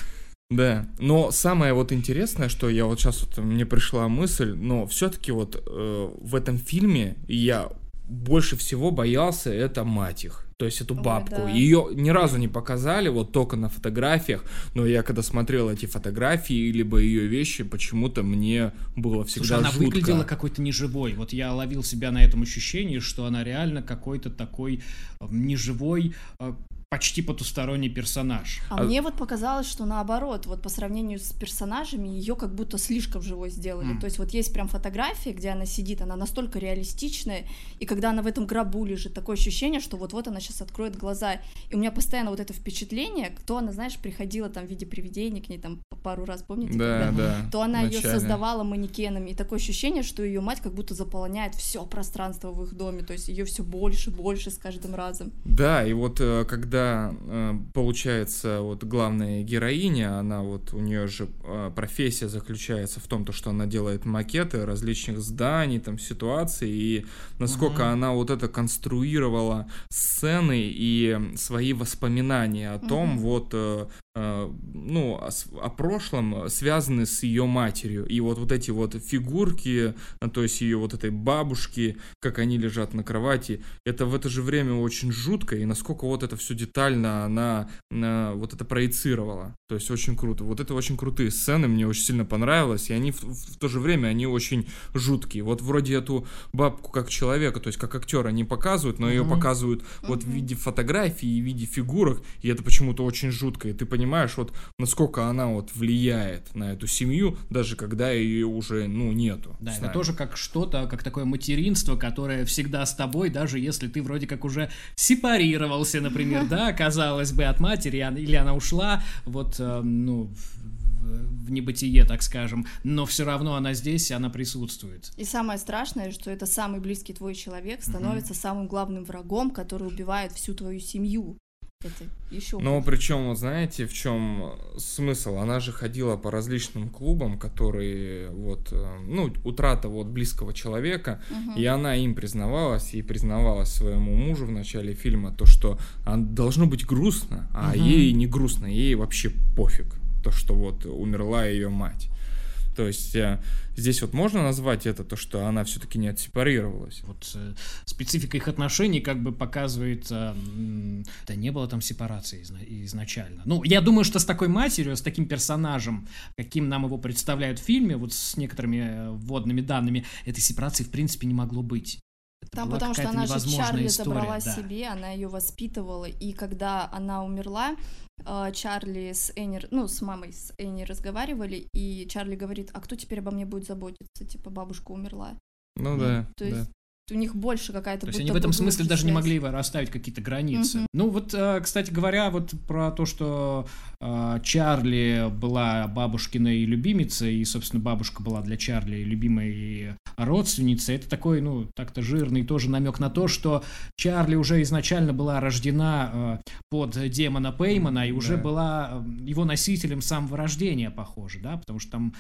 Да, но самое вот интересное, что я вот сейчас вот мне пришла мысль, но все-таки вот э, в этом фильме я больше всего боялся это мать их. То есть эту бабку. Ой, да. Ее ни разу не показали, вот только на фотографиях. Но я когда смотрел эти фотографии, либо ее вещи, почему-то мне было всегда Слушай, она жутко. выглядела какой-то неживой. Вот я ловил себя на этом ощущении, что она реально какой-то такой э, неживой, э, почти потусторонний персонаж. А, а мне вот показалось, что наоборот, вот по сравнению с персонажами, ее как будто слишком живой сделали. Mm. То есть вот есть прям фотография, где она сидит, она настолько реалистичная, и когда она в этом гробу лежит, такое ощущение, что вот-вот она сейчас откроет глаза. И у меня постоянно вот это впечатление, кто она, знаешь, приходила там в виде привидений к ней там пару раз, помните? Да, когда? да. То она ее создавала манекенами, и такое ощущение, что ее мать как будто заполняет все пространство в их доме, то есть ее все больше, больше с каждым разом. Да, и вот э, когда э, получается вот главная героиня, она вот у нее же э, профессия заключается в том, то, что она делает макеты различных зданий, там ситуаций, и насколько uh-huh. она вот это конструировала сцены и свои воспоминания о том, uh-huh. вот э, ну, о, о прошлом связаны с ее матерью. И вот, вот эти вот фигурки, э, то есть ее вот этой бабушки, как они лежат на кровати, это в это же время очень жутко, и насколько вот это все детально она, она вот это проецировала. То есть очень круто. Вот это очень крутые сцены, мне очень сильно понравилось, и они в, в то же время, они очень жуткие. Вот вроде эту бабку как человека, то есть как актера не показывают, но mm-hmm. ее показывают mm-hmm. вот в виде фотографий и в виде фигурок, и это почему-то очень жутко, и ты понимаешь вот насколько она вот влияет на эту семью, даже когда ее уже, ну, нету. Да, это тоже как что-то, как такое материнство, которое всегда с тобой, даже если ты вроде как уже сепарировался, например, да, [LAUGHS] казалось бы, от матери, или она ушла, вот, э, ну, в небытие, так скажем, но все равно она здесь, и она присутствует. И самое страшное, что это самый близкий твой человек становится mm-hmm. самым главным врагом, который убивает всю твою семью это еще. Но причем, знаете, в чем смысл? Она же ходила по различным клубам, которые вот, э, ну, утрата вот близкого человека, угу. и она им признавалась и признавалась своему мужу в начале фильма то, что должно быть грустно, а угу. ей не грустно, ей вообще пофиг то, что вот умерла ее мать. То есть э, здесь вот можно назвать это то, что она все-таки не отсепарировалась. Вот э, специфика их отношений как бы показывает, э, да не было там сепарации изна- изначально. Ну, я думаю, что с такой матерью, с таким персонажем, каким нам его представляют в фильме, вот с некоторыми э, вводными данными, этой сепарации в принципе не могло быть. Там была потому что она же Чарли история, забрала да. себе, она ее воспитывала, и когда она умерла, э, Чарли с Энни, ну, с мамой с Энни разговаривали, и Чарли говорит, а кто теперь обо мне будет заботиться? Типа, бабушка умерла. Ну да, То да. есть у них больше какая-то То есть они в этом смысле даже не могли расставить какие-то границы. Мгм. Ну вот, э, кстати говоря, вот про то, что э, Чарли была бабушкиной любимицей, и, собственно, бабушка была для Чарли любимой родственницей, это такой, ну, так-то жирный тоже намек на то, что Чарли уже изначально была рождена э, под демона Пеймана и уже Да. была его носителем с самого рождения, похоже, да, потому что там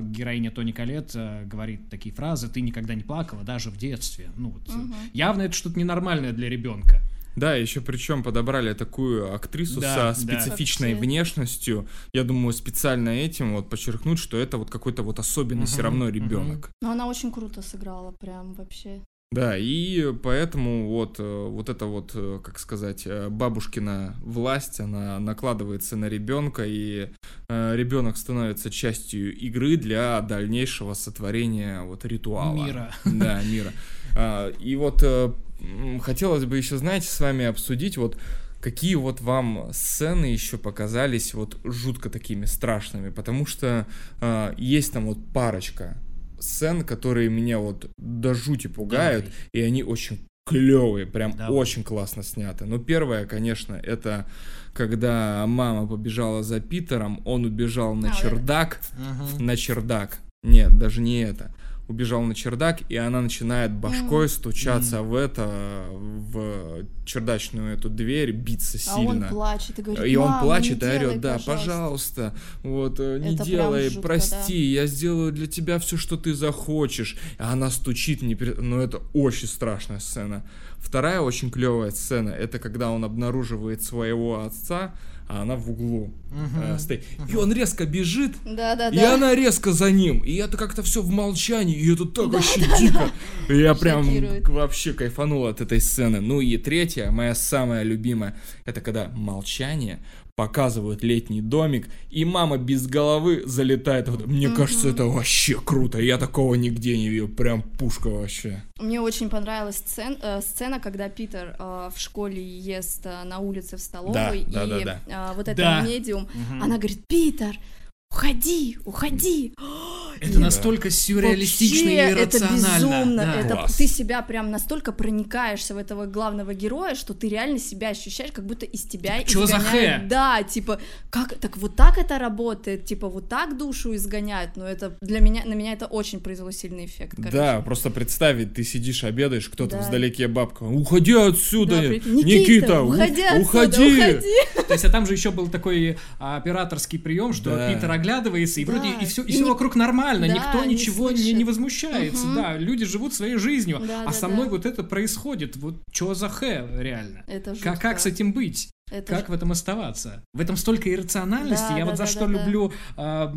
героиня Тони Колет э, говорит такие фразы «ты никогда не плакала, даже в детстве». Ну, вот, Мгм. явно это что-то ненормальное для ребенка. Да, еще причем подобрали такую актрису Да, со да. специфичной Вообще. внешностью. Я думаю, специально этим вот подчеркнуть, что это вот какой-то вот особенный все Мгм, равно ребенок. Но она очень круто сыграла, прям вообще. Да, и поэтому вот, э, вот это вот, э, как сказать, э, бабушкина власть, она накладывается на ребенка, и ребенок становится частью игры для дальнейшего сотворения вот ритуала. Мира. Да, мира. А, И вот э, хотелось бы еще, знаете, с вами обсудить вот какие вот вам сцены еще показались вот жутко такими страшными, потому что а, есть там вот парочка сцен, которые меня вот до жути пугают, Давай. и они очень клевые, прям Давай. очень классно сняты. Ну, первое, конечно, это когда мама побежала за Питером, он убежал на А, это. чердак, Мгм. на чердак. Нет, даже не это. Убежал на чердак, и она начинает башкой стучаться в это, в чердачную эту дверь, биться А он сильно. плачет и говорит, И он «Мама, плачет и орет, да, пожалуйста». вот, э, не Это делай, жутко, прости, я сделаю для тебя все, что ты захочешь. А она стучит, не пере- ну это очень страшная сцена. Вторая очень клевая сцена, это когда он обнаруживает своего отца, а она в углу э, стоит. И он резко бежит, Да-да-да. и она резко за ним. И это как-то все в молчании, и это так вообще дико. И Я прям Шокирует. вообще кайфанул от этой сцены. Ну и третья, моя самая любимая, это когда молчание показывают летний домик, и мама без головы залетает. Вот, Мне кажется, это вообще круто. Я такого нигде не видел. Прям пушка вообще. Мне очень понравилась сцен- э, сцена, когда Питер э, в школе ест э, на улице в столовой, Да, да, и да, э, вот эта Да. медиум, она говорит, Питер, уходи, уходи. Это настолько сюрреалистично и Вообще, это иррационально. безумно. да. Это Класс. ты себя прям настолько проникаешься в этого главного героя, что ты реально себя ощущаешь, как будто из тебя Типа, «Чё за изгоняют. хэ?» Да, типа, как так вот так это работает, типа вот так душу изгоняют. Но это для меня на меня это очень произвело сильный эффект. короче. Да, просто представить, ты сидишь, обедаешь, кто-то Да. вдалеке бабка. Уходи отсюда! Да, прикинь, Никита, уходи, ух- отсюда, уходи! уходи. То есть, а там же еще был такой а, операторский прием, что Да. Питер оглядывается, и Да. вроде и все, и все ни- вокруг нормально, Да, никто не ничего не, слышит. не возмущается. Мгм. Да, люди живут своей жизнью. Да, а да, со да. мной вот это происходит. Вот что за хэ, реально? Это Как, как с этим быть? Это Как ж- в этом оставаться? В этом столько иррациональности. Да, я да, вот за да, что да, да. люблю а,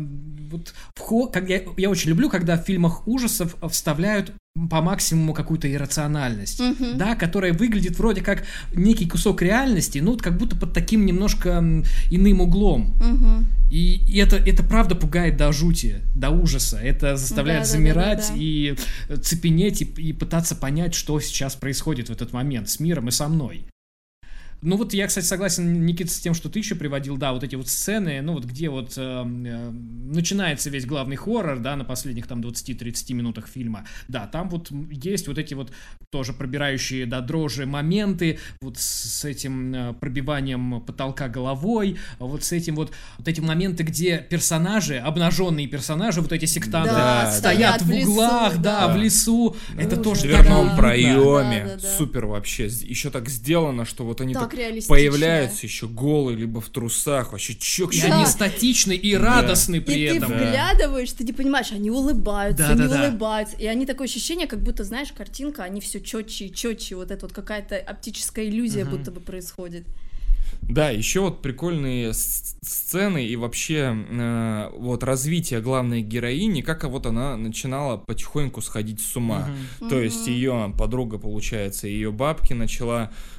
вот вход, как я, я очень люблю, когда в фильмах ужасов вставляют по максимуму какую-то иррациональность, Мгм. да, которая выглядит вроде как некий кусок реальности, ну вот как будто под таким немножко иным углом. Мгм. И, и это, это правда пугает до жути, до ужаса. Это заставляет Да-да-да-да-да. замирать и э, цепенеть и, и пытаться понять, что сейчас происходит в этот момент с миром и со мной. Ну вот я, кстати, согласен, Никита, с тем, что ты еще приводил, да, вот эти вот сцены, ну вот где вот э, э, начинается весь главный хоррор, да, на последних там 20-30 минутах фильма, да, там вот есть вот эти вот тоже пробирающие до дрожи моменты, вот с, этим э, пробиванием потолка головой, вот с этим вот, вот эти моменты, где персонажи, обнаженные персонажи, вот эти сектанты, Да, стоят стоят в в лесу, углах, да, да. в лесу, это Ужас. тоже В так дверном уютно. проеме. Да, да, да. Супер вообще. Еще так сделано, что вот они Так так реалистично. появляются еще голые, либо в трусах. Вообще чё к И чему? они статичны и радостны при и этом. ты вглядываешь, ты не понимаешь, они улыбаются, Да, не да, да. улыбаются. И они такое ощущение, как будто, знаешь, картинка, они все четче и четче. Вот это вот какая-то оптическая иллюзия Мгм. будто бы происходит. Да, еще вот прикольные сцены и вообще э, вот развитие главной героини, как вот она начинала потихоньку сходить с ума. Мгм. То есть Мгм. ее подруга, получается, ее бабки начала э,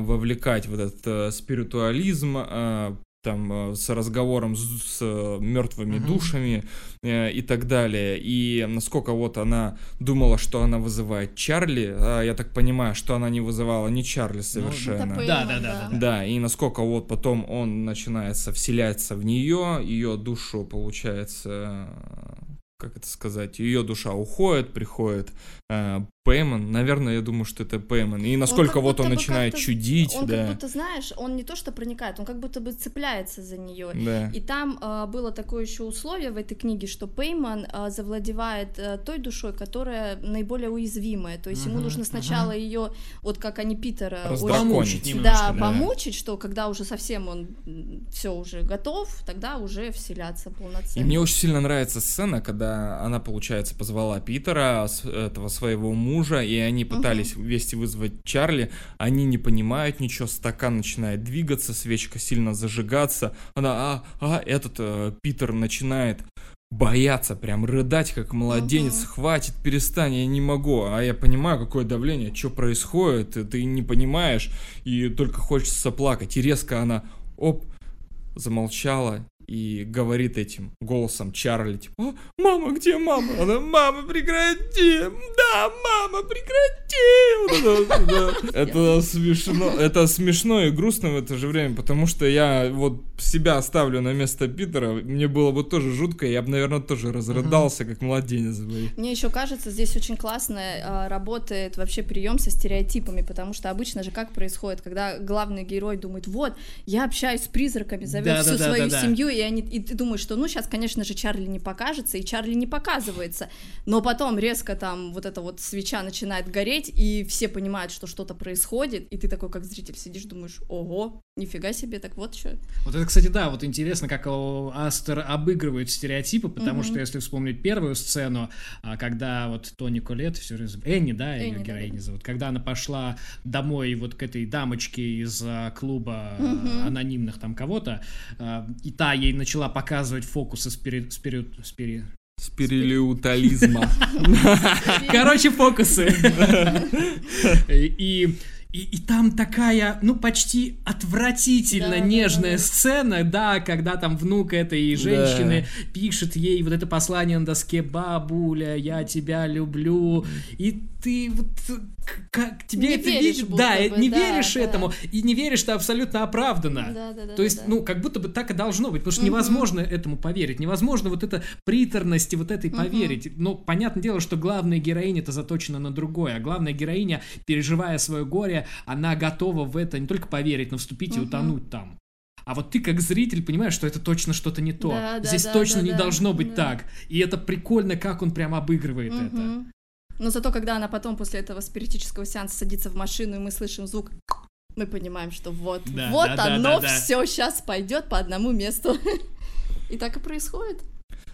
вовлекать в этот э, спиритуализм, э, там с разговором с, с мертвыми Мгм. душами э, и так далее. И насколько вот она думала, что она вызывает Чарли, а я так понимаю, что она не вызывала ни Чарли совершенно. Это Пейман, Да, да, да, да. Да, и насколько вот потом он начинается вселяться в нее, ее душу, получается, как это сказать, ее душа уходит, приходит э, Пейман. Наверное, я думаю, что это Пейман. И насколько как вот он начинает чудить, Он да. как будто, знаешь, он не то что проникает, он как будто бы цепляется за нее. Да. И там а, было такое еще условие в этой книге, что Пейман а, завладевает а, той душой, которая наиболее уязвимая. То есть ему Мгм, нужно сначала ее, вот как они Питера. Помучить немножко, да, да. помучить, что когда уже совсем он все уже готов, тогда уже вселяться И полноценно. мне очень сильно нравится сцена, когда она, получается, позвала Питера, этого своего мужа, и они пытались вместе вызвать Чарли. Они не понимают ничего, стакан начинает двигаться, свечка сильно зажигаться. Она, а, а, этот э, Питер начинает бояться, прям рыдать, как младенец. Мгм. Хватит, перестань, я не могу. А я понимаю, какое давление, что происходит, и ты не понимаешь, и только хочется плакать. И резко она, оп, замолчала и говорит этим голосом Чарли, типа, «А, мама, где мама? Она, мама, прекрати! Да, мама, прекрати! [LAUGHS] Это, смешно, это смешно и грустно в это же время, потому что я вот себя ставлю на место Питера, мне было бы тоже жутко, я бы, наверное, тоже разрыдался, как младенец. бы. Мне еще кажется, здесь очень классно а, работает вообще прием со стереотипами, потому что обычно же как происходит, когда главный герой думает, вот, я общаюсь с призраками, зовет всю свою семью, и, они, и ты думаешь, что ну сейчас, конечно же, Чарли не покажется, и Чарли не показывается, но потом резко там вот эта вот свеча начинает гореть, и все понимают, что что-то происходит, и ты такой, как зритель, сидишь, думаешь, ого, нифига себе, так вот что. Вот это, кстати, да, вот интересно, как Астер обыгрывает стереотипы, потому Мгм. что если вспомнить первую сцену, а, когда вот Тони Колет, все Энни, да, ее Энни, героиня да-да. зовут, когда она пошла домой вот к этой дамочке из а, клуба Мгм. анонимных там кого-то, и та ей начала показывать фокусы спири... спири... спири... Спирилиутализма. [LAUGHS] Короче, фокусы. И, и, и там такая, ну, почти отвратительно Да, да, нежная да, да. сцена, да, когда там внук этой женщины пишет ей вот это послание на доске «Бабуля, я тебя люблю», и ты вот как тебе Не это веришь будто да, бы, не да, веришь да. этому, и не веришь, что абсолютно оправданно. Да, да, да, То есть, да. ну, как будто бы так и должно быть, потому что Мгм. невозможно этому поверить, невозможно вот это приторности вот этой Мгм. поверить. Но понятное дело, что главная героиня это заточена на другое, а главная героиня, переживая свое горе, она готова в это не только поверить, но вступить и Мгм. утонуть там. А вот ты как зритель понимаешь, что это точно что-то не то. Да, да, Здесь да, точно да, не да, должно быть да. так. И это прикольно, как он прям обыгрывает это. Но зато, когда она потом после этого спиритического сеанса садится в машину, и мы слышим звук, мы понимаем, что вот, Да, вот да, да, оно да, да. все сейчас пойдет по одному месту. [LAUGHS] И так и происходит.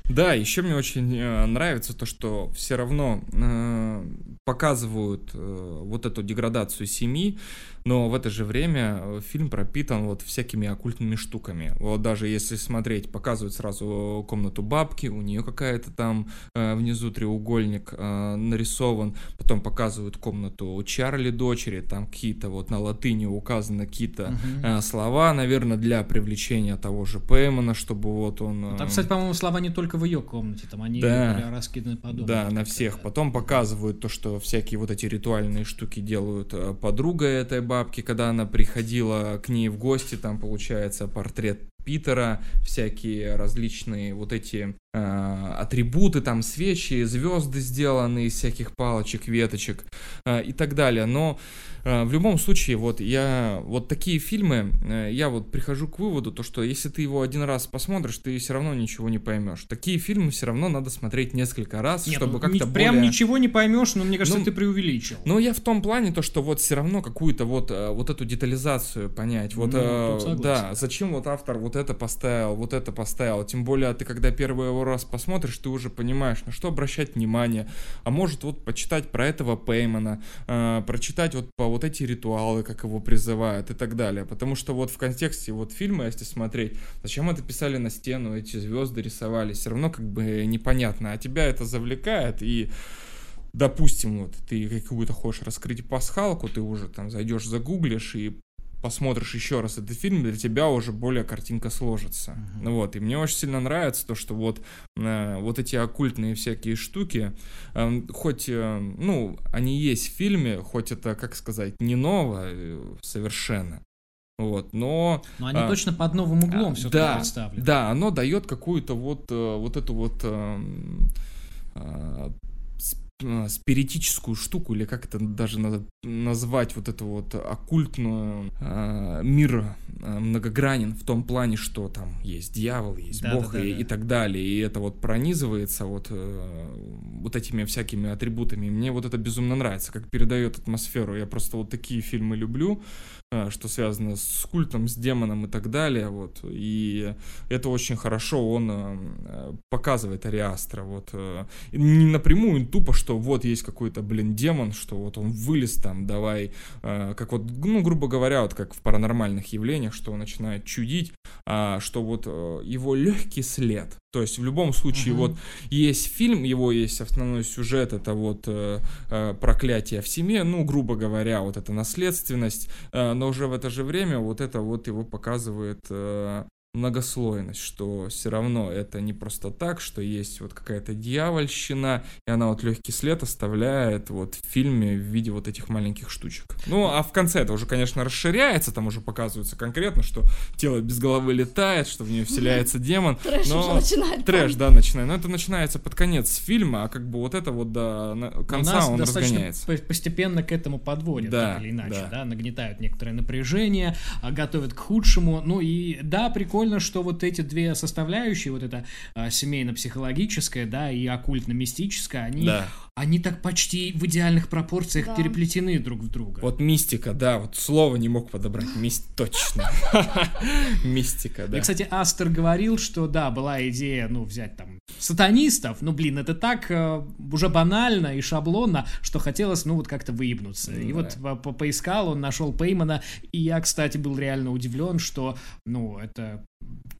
Да, еще мне очень э, нравится то, что все равно э, показывают э, вот эту деградацию семьи, но в это же время э, фильм пропитан вот всякими оккультными штуками. Вот даже если смотреть, показывают сразу комнату бабки, у нее какая-то там э, внизу треугольник э, нарисован, потом показывают комнату Чарли дочери, там какие-то вот на латыни указаны какие-то Мгм. э, слова, наверное, для привлечения того же Пеймана, чтобы вот он... Там, э, кстати, по-моему, слова не только в ее комнате, там они Да. раскиданы по дому. Да, на всех. Потом показывают то, что всякие вот эти ритуальные штуки делают э, подруга этой бабки, когда она приходила к ней в гости, там получается портрет Питера, всякие различные вот эти э, атрибуты, там свечи, звезды сделаны из всяких палочек, веточек э, и так далее. Но э, в любом случае, вот я вот такие фильмы, э, я вот прихожу к выводу, то что если ты его один раз посмотришь, ты все равно ничего не поймешь. Такие фильмы все равно надо смотреть несколько раз, Нет, чтобы ну, как-то прям более... ничего не поймешь, но мне кажется, Ну, ты преувеличил. Ну, я в том плане, то, что вот все равно какую-то вот, э, вот эту детализацию понять. Вот, Ну, э, да. зачем вот автор вот это поставил, вот это поставил. Тем более, ты когда первый его раз посмотришь, ты уже понимаешь, на что обращать внимание. А может вот почитать про этого Пеймана, э, прочитать вот по вот эти ритуалы, как его призывают и так далее. Потому что вот в контексте вот фильма, если смотреть, зачем это писали на стену, эти звезды рисовали, все равно как бы непонятно. А тебя это завлекает и допустим, вот ты какую-то хочешь раскрыть пасхалку, ты уже там зайдешь, загуглишь и посмотришь еще раз этот фильм, для тебя уже более картинка сложится. Ну Вот, и мне очень сильно нравится то, что вот, э, вот эти оккультные всякие штуки, э, хоть, э, ну, они есть в фильме, хоть это, как сказать, не ново э, совершенно, вот, но... Но они а, точно под новым углом а, все-таки да, представлены. Да, оно дает какую-то вот, э, вот эту вот сп- э, спиритическую штуку, или как это даже надо назвать, вот эту вот оккультную э, мир э, многогранен в том плане, что там есть дьявол, есть Да, бог да, да, и, да. и так далее, и это вот пронизывается вот, э, вот этими всякими атрибутами. Мне вот это безумно нравится, как передает атмосферу. Я просто вот такие фильмы люблю, э, что связано с культом, с демоном и так далее, вот, и это очень хорошо он э, э, показывает Ариастра, вот, э, не напрямую, тупо, что вот есть какой-то, блин, демон, что вот он вылез там, давай, э, как вот, ну, грубо говоря, вот как в паранормальных явлениях, что он начинает чудить, а, что вот э, его легкий след, то есть в любом случае Мгм. вот есть фильм, его есть основной сюжет, это вот э, э, проклятие в семье, ну, грубо говоря, вот эта наследственность, э, но уже в это же время вот это вот его показывает э, многослойность, что все равно это не просто так, что есть вот какая-то дьявольщина, и она вот легкий след оставляет вот в фильме в виде вот этих маленьких штучек. Ну, а в конце это уже, конечно, расширяется, там уже показывается конкретно, что тело без головы летает, что в нее вселяется [LAUGHS] демон. Трэш но- уже начинает. Трэш, да, начинает. Но это начинается под конец фильма, а как бы вот это вот до конца нас он разгоняется. по- постепенно к этому подводят, Да, так или иначе, да. да. нагнетают некоторое напряжение, а, готовят к худшему. Ну и да, прикольно, что вот эти две составляющие, вот это а, семейно-психологическое, да, и оккультно-мистическое, они, Да. они так почти в идеальных пропорциях Да. переплетены друг в друга. Вот мистика, да, вот слово не мог подобрать. Мист, точно. [LAUGHS] Мистика, да. И, кстати, Астер говорил, что да, была идея, ну, взять там сатанистов, ну, блин, это так э, уже банально и шаблонно, что хотелось, ну, вот как-то выебнуться. И вот по- по- поискал, он нашел Пеймана, и я, кстати, был реально удивлен, что, ну, это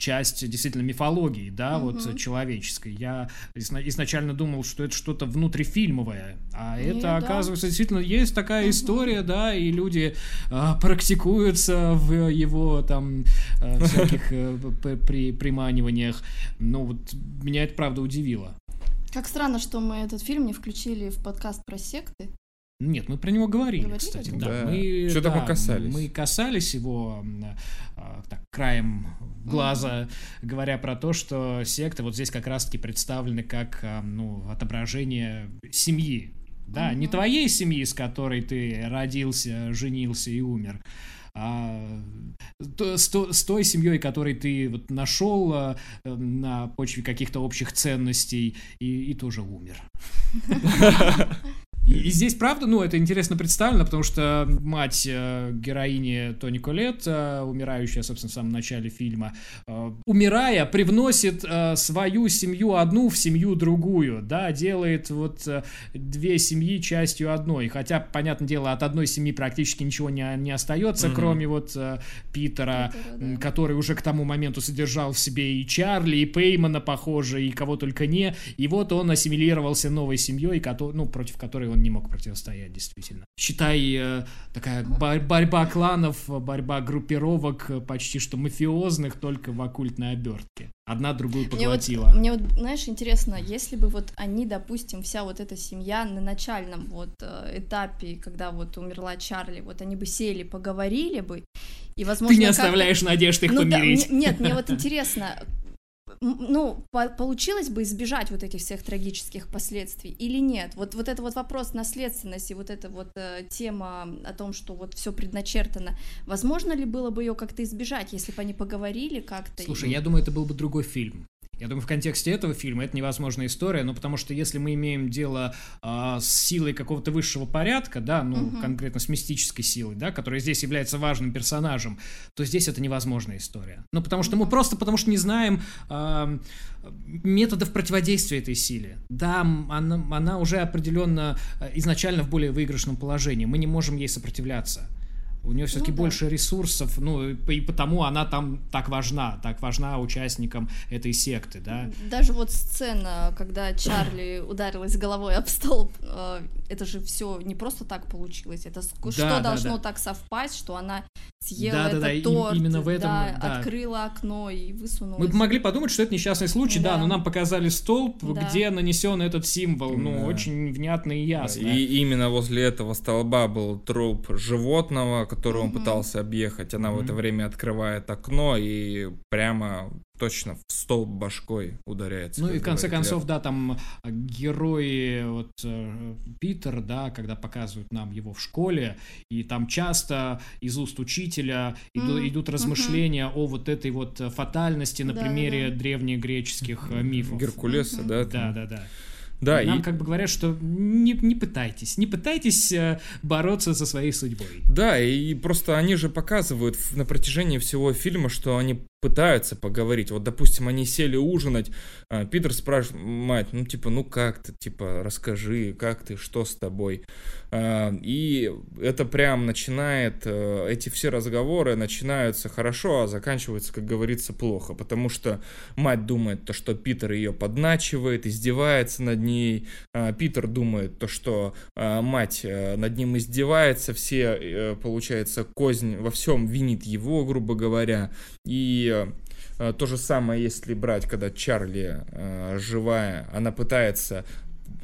часть действительно мифологии, да, вот Мгм. человеческой. Я изна- изначально думал, что это что-то внутрифильмовое, а Не, это, да. оказывается, действительно есть такая Мгм. история, да, и люди а, практикуются в его там а, всяких э, при, приманиваниях. Ну, вот меня это правда удивило. Как странно, что мы этот фильм не включили в подкаст про секты. Нет, мы про него говорили, Говорили? кстати. Да. Мы, Чё-то да, мы касались. Мы касались его а, так, краем глаза, говоря про то, что секты вот здесь как раз-таки представлены как а, ну, отображение семьи. Да, не Мгм. твоей семьи, с которой ты родился, женился и умер, а то- с, с той семьей, которой ты вот нашел а, на почве каких-то общих ценностей и, и тоже умер. [LAUGHS] И, и здесь, правда, ну, это интересно представлено, потому что мать э, героини Тони Колет, э, умирающая, собственно, в самом начале фильма, э, умирая, привносит э, свою семью одну в семью другую, да, делает вот э, две семьи частью одной. Хотя, понятное дело, от одной семьи практически ничего не, не остается, Мгм. кроме вот э, Питера, Питера, да. который уже к тому моменту содержал в себе и Чарли, и Пеймана, похоже, и кого только не. И вот он ассимилировался новой семьей, кото- ну, против которой он не мог противостоять, действительно. Считай, э, такая бор- борьба кланов, борьба группировок э, почти что мафиозных, только в оккультной обертке. Одна другую Мне вот, поглотила. мне вот, знаешь, интересно, если бы вот они, допустим, вся вот эта семья на начальном вот э, этапе, когда вот умерла Чарли, вот они бы сели, поговорили бы, и, возможно, Ты не оставляешь надежд их Ну да, помирить. мне- нет, мне [LAUGHS] вот интересно, ну, по- получилось бы избежать вот этих всех трагических последствий или нет? Вот, вот это вот вопрос наследственности, вот эта вот э, тема о том, что вот все предначертано, возможно ли было бы ее как-то избежать, если бы они поговорили как-то? Слушай, и- я думаю, это был бы другой фильм. Я думаю, в контексте этого фильма это невозможная история, ну, потому что если мы имеем дело а, с силой какого-то высшего порядка, да, ну, Мгм. конкретно с мистической силой, да, которая здесь является важным персонажем, то здесь это невозможная история. Ну, потому что мы просто потому что не знаем а, методов противодействия этой силе. Да, она, она уже определенно а, изначально в более выигрышном положении. Мы не можем ей сопротивляться. У нее все-таки Ну да. больше ресурсов, ну и по- и потому она там так важна, так важна участникам этой секты, да. Даже вот сцена, когда Чарли [CLEARS THROAT] ударилась головой об столб, э, это же все не просто так получилось, это Да, что да, должно да. так совпасть, что она съела Да, да, этот да, и- торт, именно в этом, да, да. открыла окно и высунулась. Мы бы могли подумать, что это несчастный случай, да, Да. но нам показали столб, Да. где нанесен этот символ, ну, Да. очень внятно и ясно. И именно возле этого столба был труп животного, который он Мгм. пытался объехать. Она в это время открывает окно и прямо точно в столб башкой ударяется. Ну и в конце говорит концов, да, там э, герои, вот э, Питер, да, когда показывают нам его в школе, и там часто из уст учителя иду- Мгм, идут размышления о вот этой вот фатальности на Да, примере да. древнегреческих э, мифов. Геркулеса, Мгм. да? Да, там. да, да. Нам и- как бы говорят, что не, не пытайтесь, не пытайтесь э, бороться со своей судьбой. Да, и просто они же показывают на протяжении всего фильма, что они пытаются поговорить. Вот, допустим, они сели ужинать, а, Питер спрашивает, мать, ну, типа, ну как ты, типа, расскажи, как ты, что с тобой? А, И это прям начинает, э, эти все разговоры начинаются хорошо, а заканчиваются, как говорится, плохо, потому что мать думает то, что Питер ее подначивает, издевается над ней, а, Питер думает то, что мать э, над ним издевается, все, э, получается, кознь во всем винит его, грубо говоря, и э, то же самое, если брать, когда Чарли э, живая, она пытается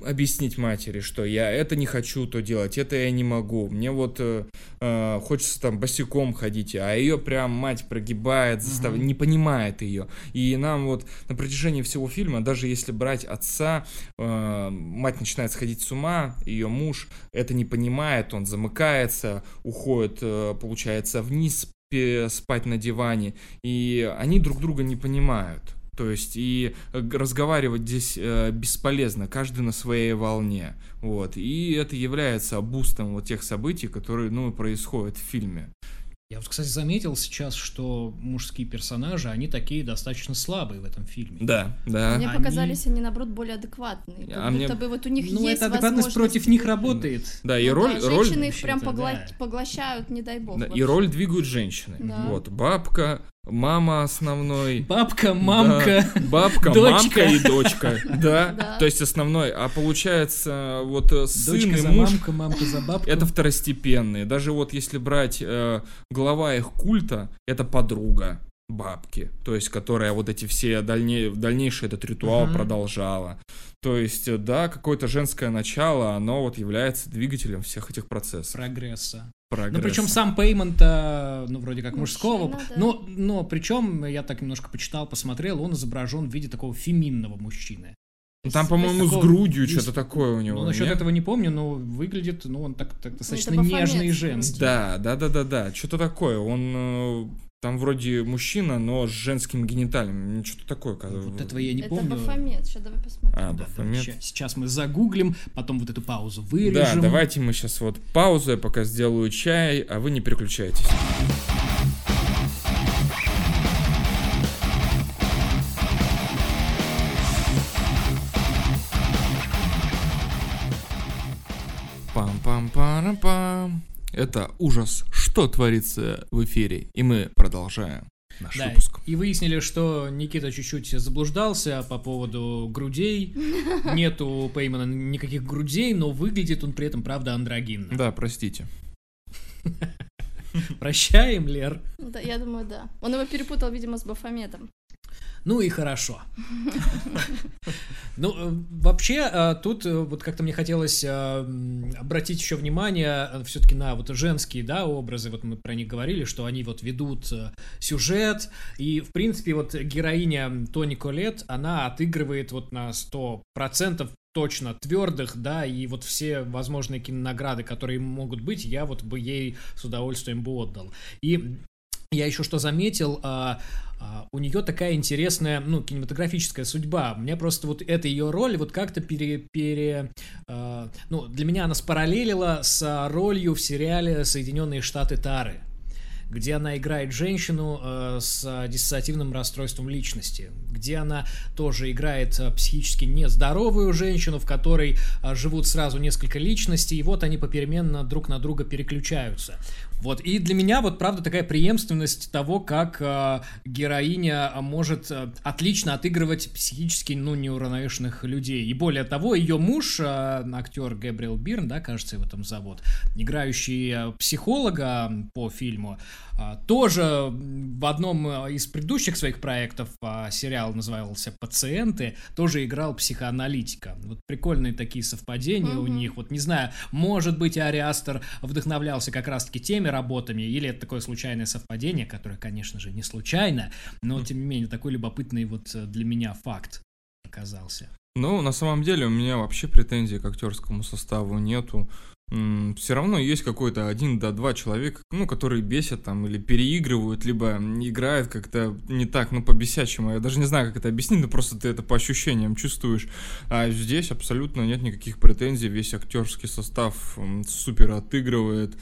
объяснить матери, что я это не хочу то делать, это я не могу, мне вот э, э, хочется там босиком ходить, а ее прям мать прогибает, застав... Мгм. не понимает ее. И нам вот на протяжении всего фильма, даже если брать отца, э, мать начинает сходить с ума, ее муж это не понимает, он замыкается, уходит, э, получается, вниз спать на диване, и они друг друга не понимают. То есть и э, разговаривать здесь э, бесполезно, каждый на своей волне. Вот. И это является бустом вот тех событий, которые ну, происходят в фильме. Я вот, кстати, заметил сейчас, что мужские персонажи, они такие достаточно слабые в этом фильме. Да, да. Мне Они- показались они, наоборот более адекватные, как А будто мне- бы вот у них Ну, есть эта адекватность возможность- против них работает. Да, и Ну роль, да, роль, женщины их прям погла- да. поглощают, не дай бог. да, и роль двигают женщины. Да. Вот, бабка, мама основной. Бабка, мамка. Да, бабка, дочка. мамка и дочка. [LAUGHS] Да, Да. то есть основной. А получается, вот э, сын Дочка и за муж, мамку, мамка за бабку. это второстепенные. Даже вот если брать э, глава их культа, это подруга бабки, то есть которая вот эти все дальне... дальнейший этот ритуал Мгм. продолжала. То есть, э, да, какое-то женское начало, оно вот является двигателем всех этих процессов. прогресса. Прогресса. Ну, причем сам Пеймонта, ну, вроде как мужского. Мужчина, да. Но, но причем, я так немножко почитал, посмотрел, он изображен в виде такого феминного мужчины. Ну, Там, по-моему, с грудью есть- что-то такое у него. Ну, насчет нет? этого не помню, но выглядит, ну, он так, так достаточно нежный и женский. Да, да, да, да, да. Что-то такое. Он э, там вроде мужчина, но с женскими гениталиями. Что-то такое. когда- Вот этого я не Это помню. Бафомет, сейчас давай посмотрим. А, Да, да, Бафомет. ща- Сейчас мы загуглим, потом вот эту паузу Да, вырежем. давайте мы сейчас вот паузу, я пока сделаю чай, а вы не переключайтесь. Пам-пам-парам-пам. Это ужас, что творится в эфире. И мы продолжаем наш Да, выпуск. и выяснили, что Никита чуть-чуть заблуждался по поводу грудей. [LAUGHS] Нету у Пеймана никаких грудей, но выглядит он при этом, правда, андрогинно. Да, простите. [LAUGHS] Прощаем, Лер. Да, я думаю, да. Он его перепутал, видимо, с Бафометом. Ну и хорошо. [LAUGHS] Ну, э, вообще, э, тут э, вот как-то мне хотелось обратить еще внимание все-таки на вот женские, да, образы, вот мы про них говорили, что они вот ведут сюжет, и, в принципе, вот героиня Тони Колет, она отыгрывает вот на 100% точно твердых, да, и вот все возможные кинонаграды, которые могут быть, я вот бы ей с удовольствием бы отдал. И я еще что заметил, а, а, у нее такая интересная, ну, кинематографическая судьба. Мне просто вот эта ее роль вот как-то пере... пере а, ну, для меня она спараллелила с ролью в сериале «Соединенные Штаты Тары» где она играет женщину э, с диссоциативным расстройством личности, где она тоже играет э, психически нездоровую женщину, в которой э, живут сразу несколько личностей, и вот они попеременно друг на друга переключаются. Вот, и для меня вот, правда, такая преемственность того, как э, героиня может э, отлично отыгрывать психически, ну, неуравновешенных людей. И более того, ее муж, э, актер Гэбриэл Бирн, да, кажется, его там зовут, играющий э, психолога по фильму, тоже в одном э, из предыдущих своих проектов, э, сериал назывался «Пациенты», тоже играл психоаналитика. Вот прикольные такие совпадения у них. Вот не знаю, может быть, Ари Астер вдохновлялся как раз-таки теми работами, или это такое случайное совпадение, которое, конечно же, не случайно, но, тем не менее, такой любопытный вот э, для меня факт оказался. Ну, на самом деле, у меня вообще претензий к актерскому составу нету. Все равно есть какой-то один до два человека, ну, которые бесят там или переигрывают, либо играют как-то не так, ну, по-бесячему. Я даже не знаю, как это объяснить, но просто ты это по ощущениям чувствуешь. А здесь абсолютно нет никаких претензий, весь актерский состав супер отыгрывает.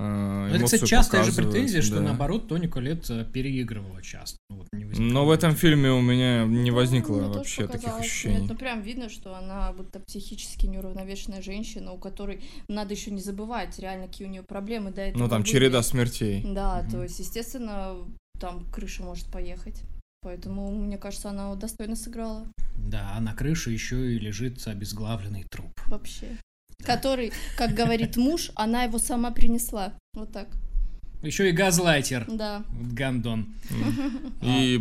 Ну, это, кстати, частая же претензия, что да. наоборот Тони Коллетт э, переигрывала часто. Ну, вот не Но в этом фильме у меня не Ну, возникло тоже вообще таких ощущений. Нет, ну прям видно, что она будто психически неуравновешенная женщина, у которой надо еще не забывать, реально какие у нее проблемы до этого. Ну, там были. череда смертей. Да, Мгм. то есть, естественно, там крыша может поехать. Поэтому, мне кажется, она достойно сыграла. Да, а на крыше еще и лежит обезглавленный труп. Вообще. Который, как говорит муж, она его сама принесла. Вот так. Еще и газлайтер. Да. Гандон. И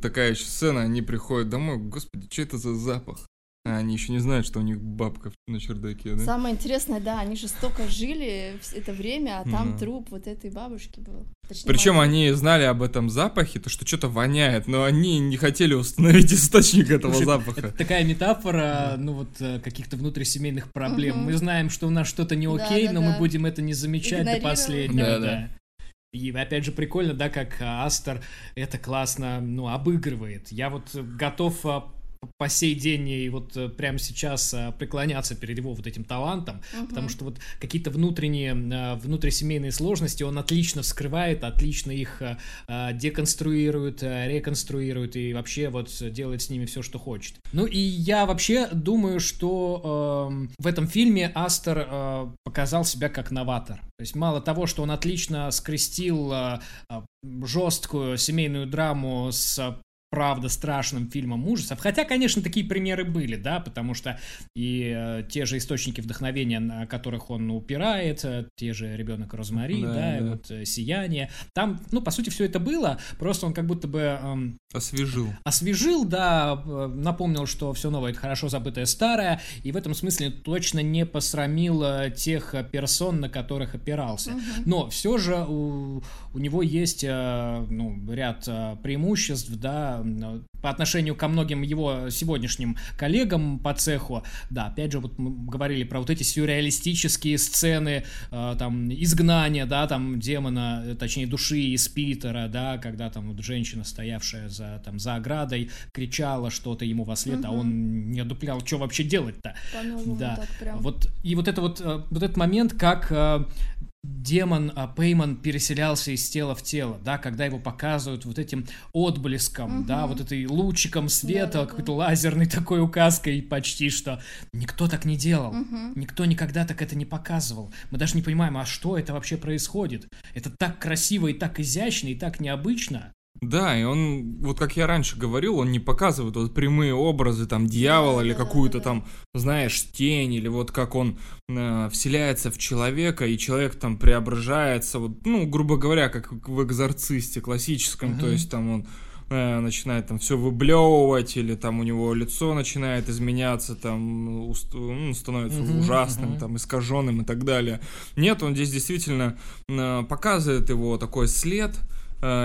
такая еще сцена, они приходят домой, господи, что это за запах? А они еще не знают, что у них бабка на чердаке, да? Самое интересное, да, они же столько жили вс- это время, а там Да. труп вот этой бабушки был. Точнее, Причем они знали об этом запахе, то что что-то воняет, но они не хотели установить [LAUGHS] источник этого Слушай, запаха. Это такая метафора, ну вот, э, каких-то внутрисемейных проблем. Мгм. Мы знаем, что у нас что-то не Да, окей, да, но да. мы будем это не замечать до последнего. Да, Да, да. И опять же прикольно, да, как а, Астер это классно, ну, обыгрывает. Я вот э, готов а, по сей день и вот э, прямо сейчас а, преклоняться перед его вот этим талантом, Мгм. потому что вот какие-то внутренние, а, внутрисемейные сложности он отлично вскрывает, отлично их деконструирует, реконструирует и вообще вот делает с ними все, что хочет. Ну и я вообще думаю, что эм, в этом фильме Астер э, показал себя как новатор. То есть мало того, что он отлично скрестил э, э, жесткую семейную драму с э, правда страшным фильмом ужасов. Хотя, конечно, такие примеры были, да, потому что и э, те же источники вдохновения, на которых он упирает, э, те же «Ребенок Розмари», Да, да, и да. вот э, «Сияние», там, ну, по сути, все это было, просто он как будто бы эм, Освежил. освежил, да, э, напомнил, что все новое это хорошо забытое старое, и в этом смысле точно не посрамил э, тех э, персон, на которых опирался. Мгм. Но все же у, у него есть э, ну, ряд э, преимуществ, да, по отношению ко многим его сегодняшним коллегам по цеху. Да, опять же, вот мы говорили про вот эти сюрреалистические сцены, э, там, изгнания, да, там, демона, э, точнее, души из Питера, да, когда там вот женщина, стоявшая за, там, за оградой, кричала что-то ему во след, а Мгм. он не одуплял, что вообще делать-то. Да. так прям. Вот и вот это вот э, вот этот момент, как э, демон а, Пейман переселялся из тела в тело, да, когда его показывают вот этим отблеском, Мгм. да, вот этой лучиком света, Да-да-да. какой-то лазерной такой указкой почти что. Никто так не делал. Мгм. Никто никогда так это не показывал. Мы даже не понимаем, а что это вообще происходит. Это так красиво и так изящно и так необычно. Да, и он, вот как я раньше говорил, он не показывает вот прямые образы там дьявола или какую-то там, знаешь, тень, или вот как он э, вселяется в человека, и человек там преображается, вот, ну, грубо говоря, как в экзорцисте классическом, то Мгм. есть там он э, начинает там все выблевывать, или там у него лицо начинает изменяться, там уст- ну, становится Мгм, ужасным, мгм. там искаженным и так далее. Нет, он здесь действительно э, показывает его такой след э,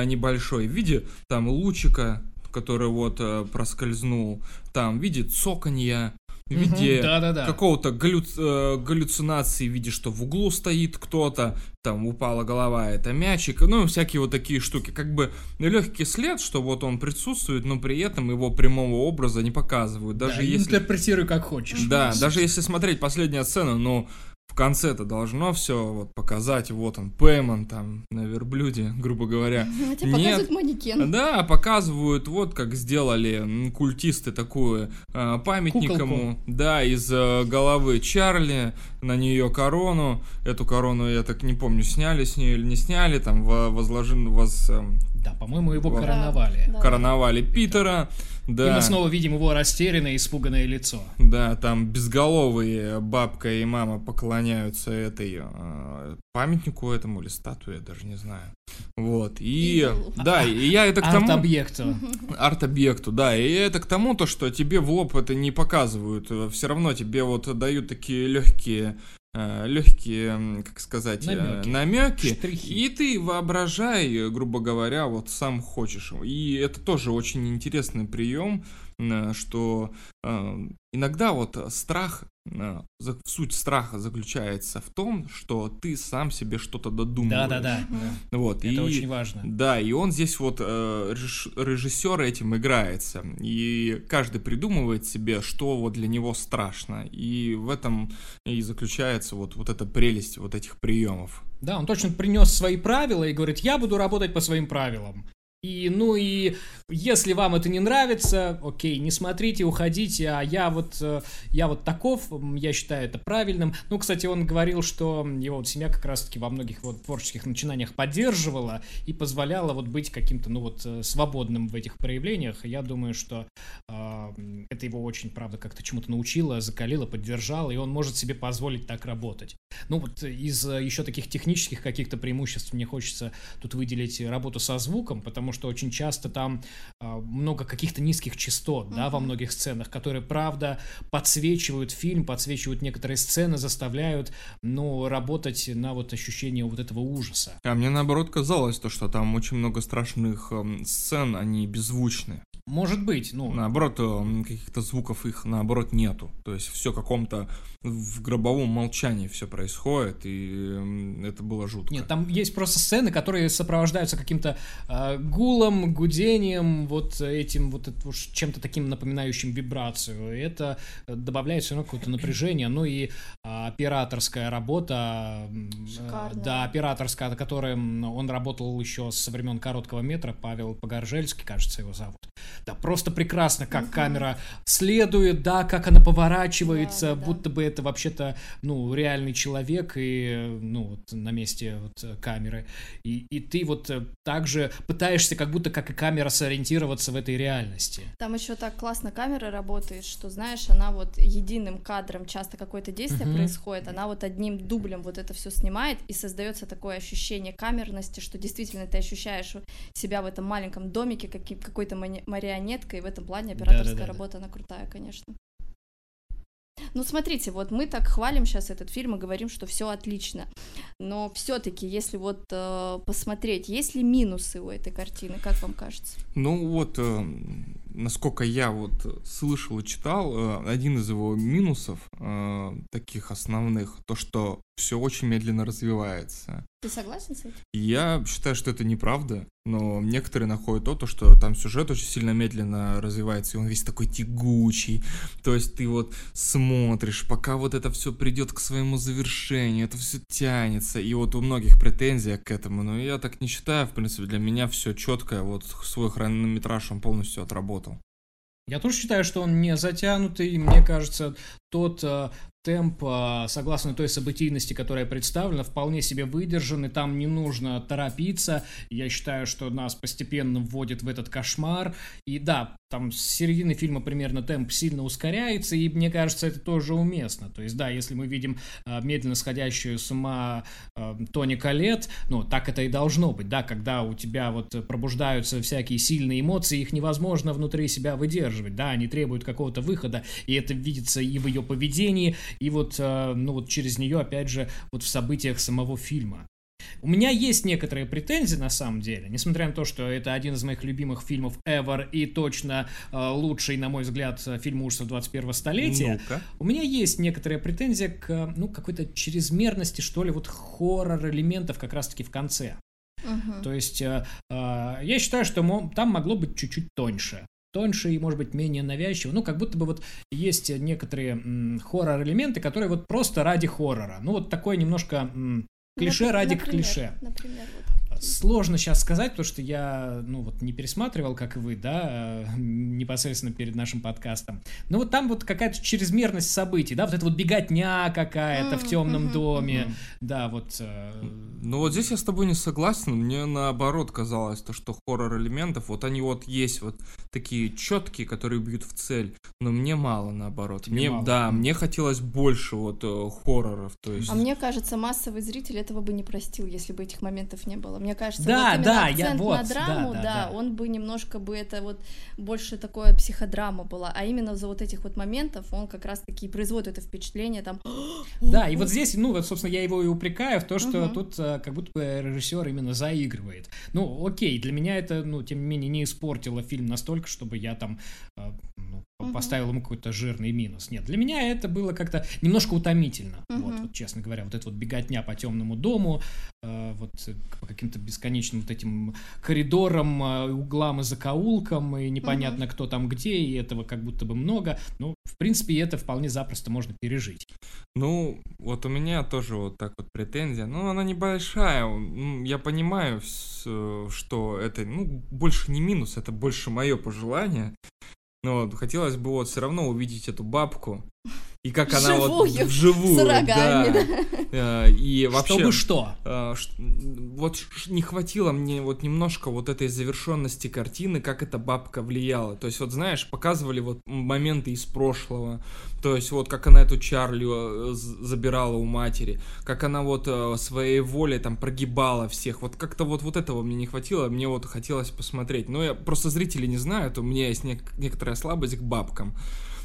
небольшой в виде там лучика, который вот э, проскользнул, там в виде цоканья, в виде да-да-да. какого-то галлю- э, галлюцинации в виде, что в углу стоит кто-то, там упала голова, это мячик, ну, всякие вот такие штуки. Как бы легкий след, что вот он присутствует, но при этом его прямого образа не показывают. Даже Да, если... Интерпретируй как хочешь. Да, даже если смотреть последнюю сцену, ну, в конце это должно все вот показать, вот он, Пэймон там на верблюде, [LAUGHS] грубо говоря. Ну, [LAUGHS] тебе показывают манекен. Да, показывают, вот как сделали культисты такую э, памятник Куколку. ему, да, из э, головы Чарли, на нее корону, эту корону, я так не помню, сняли с нее или не сняли, там во- возложен, воз, э, Да, по-моему, его Да. короновали. Да. короновали Питера, да. И мы снова видим его растерянное, испуганное лицо. Да, там безголовые бабка и мама поклоняются этой э, памятнику этому или статуе, я даже не знаю. Вот. И Идолу. да, и я это к тому Арт-объекту. [LAUGHS] арт-объекту, да, и это к тому то, что тебе в лоб это не показывают, все равно тебе вот дают такие легкие легкие, как сказать, намеки, Штрихи. и ты воображай, грубо говоря, вот сам хочешь. И это тоже очень интересный прием, э, что э, иногда вот страх, э, суть страха заключается в том, что ты сам себе что-то додумываешь. Да-да-да. Вот, Это и, очень важно. Да, и он здесь вот э, режиссер этим играется, и каждый придумывает себе, что вот для него страшно, и в этом и заключается вот вот эта прелесть вот этих приемов. Да, он точно принес свои правила и говорит, я буду работать по своим правилам. И, ну и, если вам это не нравится, окей, не смотрите, уходите, а я вот, э, я вот таков, я считаю это правильным. Ну, кстати, он говорил, что его вот семья как раз-таки во многих вот творческих начинаниях поддерживала и позволяла вот быть каким-то, ну вот, э, свободным в этих проявлениях. Я думаю, что э, это его очень, правда, как-то чему-то научило, закалило, поддержало, и он может себе позволить так работать. Ну вот из э, еще таких технических каких-то преимуществ мне хочется тут выделить работу со звуком, потому что очень часто там а, много каких-то низких частот, да, во многих сценах, которые, правда, подсвечивают фильм, подсвечивают некоторые сцены, заставляют, ну, работать на вот ощущение вот этого ужаса. А мне наоборот казалось то, что там очень много страшных эм, сцен, они беззвучные. Может быть, ну, Наоборот, каких-то звуков их наоборот нету. То есть все каком-то в гробовом молчании все происходит, и это было жутко. Нет, там есть просто сцены, которые сопровождаются каким-то э, гулом, гудением, вот этим вот это чем-то таким напоминающим вибрацию. И это добавляет все равно какое-то напряжение. Ну и а, операторская работа, э, Шикарная. да, операторская, на которой м, он работал еще со времен короткого метра, Павел Погоржельский, кажется, его зовут. Да, просто прекрасно, как камера следует, да, как она поворачивается, Да, да, будто бы это вообще-то, ну, реальный человек и, ну, вот на месте вот э, камеры. И, и ты вот э, также пытаешься как будто как и камера сориентироваться в этой реальности. Там еще так классно камера работает, что, знаешь, она вот единым кадром часто какое-то действие Мгм. происходит, она вот одним дублем вот это все снимает, и создается такое ощущение камерности, что действительно ты ощущаешь себя в этом маленьком домике какой-то мани- марионеткой, и в этом плане операторская Да-да-да-да. работа, она крутая, конечно. Ну, смотрите, вот мы так хвалим сейчас этот фильм и говорим, что все отлично. Но все-таки, если вот э, посмотреть, есть ли минусы у этой картины, как вам кажется? Ну вот, э, насколько я вот слышал и читал, э, один из его минусов, э, таких основных, то, что все очень медленно развивается. Ты согласен с этим? Я считаю, что это неправда, но некоторые находят то, то, что там сюжет очень сильно медленно развивается, и он весь такой тягучий. То есть ты вот смотришь, пока вот это все придет к своему завершению, это все тянется, и вот у многих претензия к этому, но я так не считаю, в принципе, для меня все четко, вот свой хронометраж он полностью отработал. Я тоже считаю, что он не затянутый. Мне кажется, тот э, темп, э, согласно той событийности, которая представлена, вполне себе выдержан, и там не нужно торопиться. Я считаю, что нас постепенно вводит в этот кошмар. И да, там с середины фильма примерно темп сильно ускоряется, и мне кажется, это тоже уместно. То есть, да, если мы видим э, медленно сходящую с ума э, Тони Колет, ну, так это и должно быть, да, когда у тебя вот пробуждаются всякие сильные эмоции, их невозможно внутри себя выдерживать, да, они требуют какого-то выхода, и это видится и в ее поведении, и вот, э, ну, вот через нее, опять же, вот в событиях самого фильма. У меня есть некоторые претензии на самом деле, несмотря на то, что это один из моих любимых фильмов ever и точно э, лучший, на мой взгляд, фильм ужасов 21 столетия. Ну-ка. У меня есть некоторая претензия к, ну, какой-то чрезмерности, что ли, вот хоррор-элементов как раз-таки в конце. Мгм. То есть э, э, я считаю, что мо- там могло быть чуть-чуть тоньше. Тоньше и, может быть, менее навязчиво. Ну, как будто бы вот есть некоторые хоррор-элементы, которые вот просто ради хоррора. Ну, вот такое немножко м, клише Нап- ради например, клише. Например, вот. Сложно сейчас сказать, потому что я, ну вот, не пересматривал, как и вы, да, э, непосредственно перед нашим подкастом. Но вот там вот какая-то чрезмерность событий, да, вот эта вот беготня какая-то в темном доме, да, вот. э, Ну вот здесь я с тобой не согласен, мне наоборот казалось, то, что хоррор элементов, вот они вот есть вот такие четкие, которые бьют в цель, но мне мало наоборот. Тебе мне, мало? да, мне хотелось больше вот э, хорроров, то есть... А мне кажется, массовый зритель этого бы не простил, если бы этих моментов не было. Мне кажется, Да, вот да, я- вот, на драму, да, да, да, да. он бы немножко бы это вот больше такое психодрама была, а именно за вот этих вот моментов он как раз таки производит это впечатление там. Да, и вот здесь, ну, вот, собственно, я его и упрекаю в то, что Мгм. тут э, как будто бы режиссер именно заигрывает. Ну, окей, для меня это, ну, тем не менее, не испортило фильм настолько, чтобы я там ну, Мгм. поставил ему какой-то жирный минус. Нет, для меня это было как-то немножко утомительно. Вот, Мгм. вот, честно говоря, вот эта вот беготня по темному дому, э, вот э, по каким-то бесконечным вот этим коридорам, э, углам и закоулкам, и непонятно, кто там где, и этого как будто бы много. Ну, в принципе, это вполне запросто можно пережить. Ну, вот у меня тоже вот так вот претензия. Ну, она небольшая. м, Я понимаю, э, что это, ну, больше не минус, это больше мое пожелание. Но вот хотелось бы вот все равно увидеть эту бабку. И как она вот Вживую, с рогами, да. Э, И вообще... Чтобы что? э, Вот не хватило мне вот немножко вот этой завершенности картины, как эта бабка влияла. То есть вот знаешь, показывали вот моменты из прошлого, то есть вот как она эту Чарли э, забирала у матери, как она вот своей волей там прогибала всех. Вот как-то вот, вот этого мне не хватило, мне вот хотелось посмотреть. Но я просто зрители не знают, у меня есть нек- некоторая слабость к бабкам.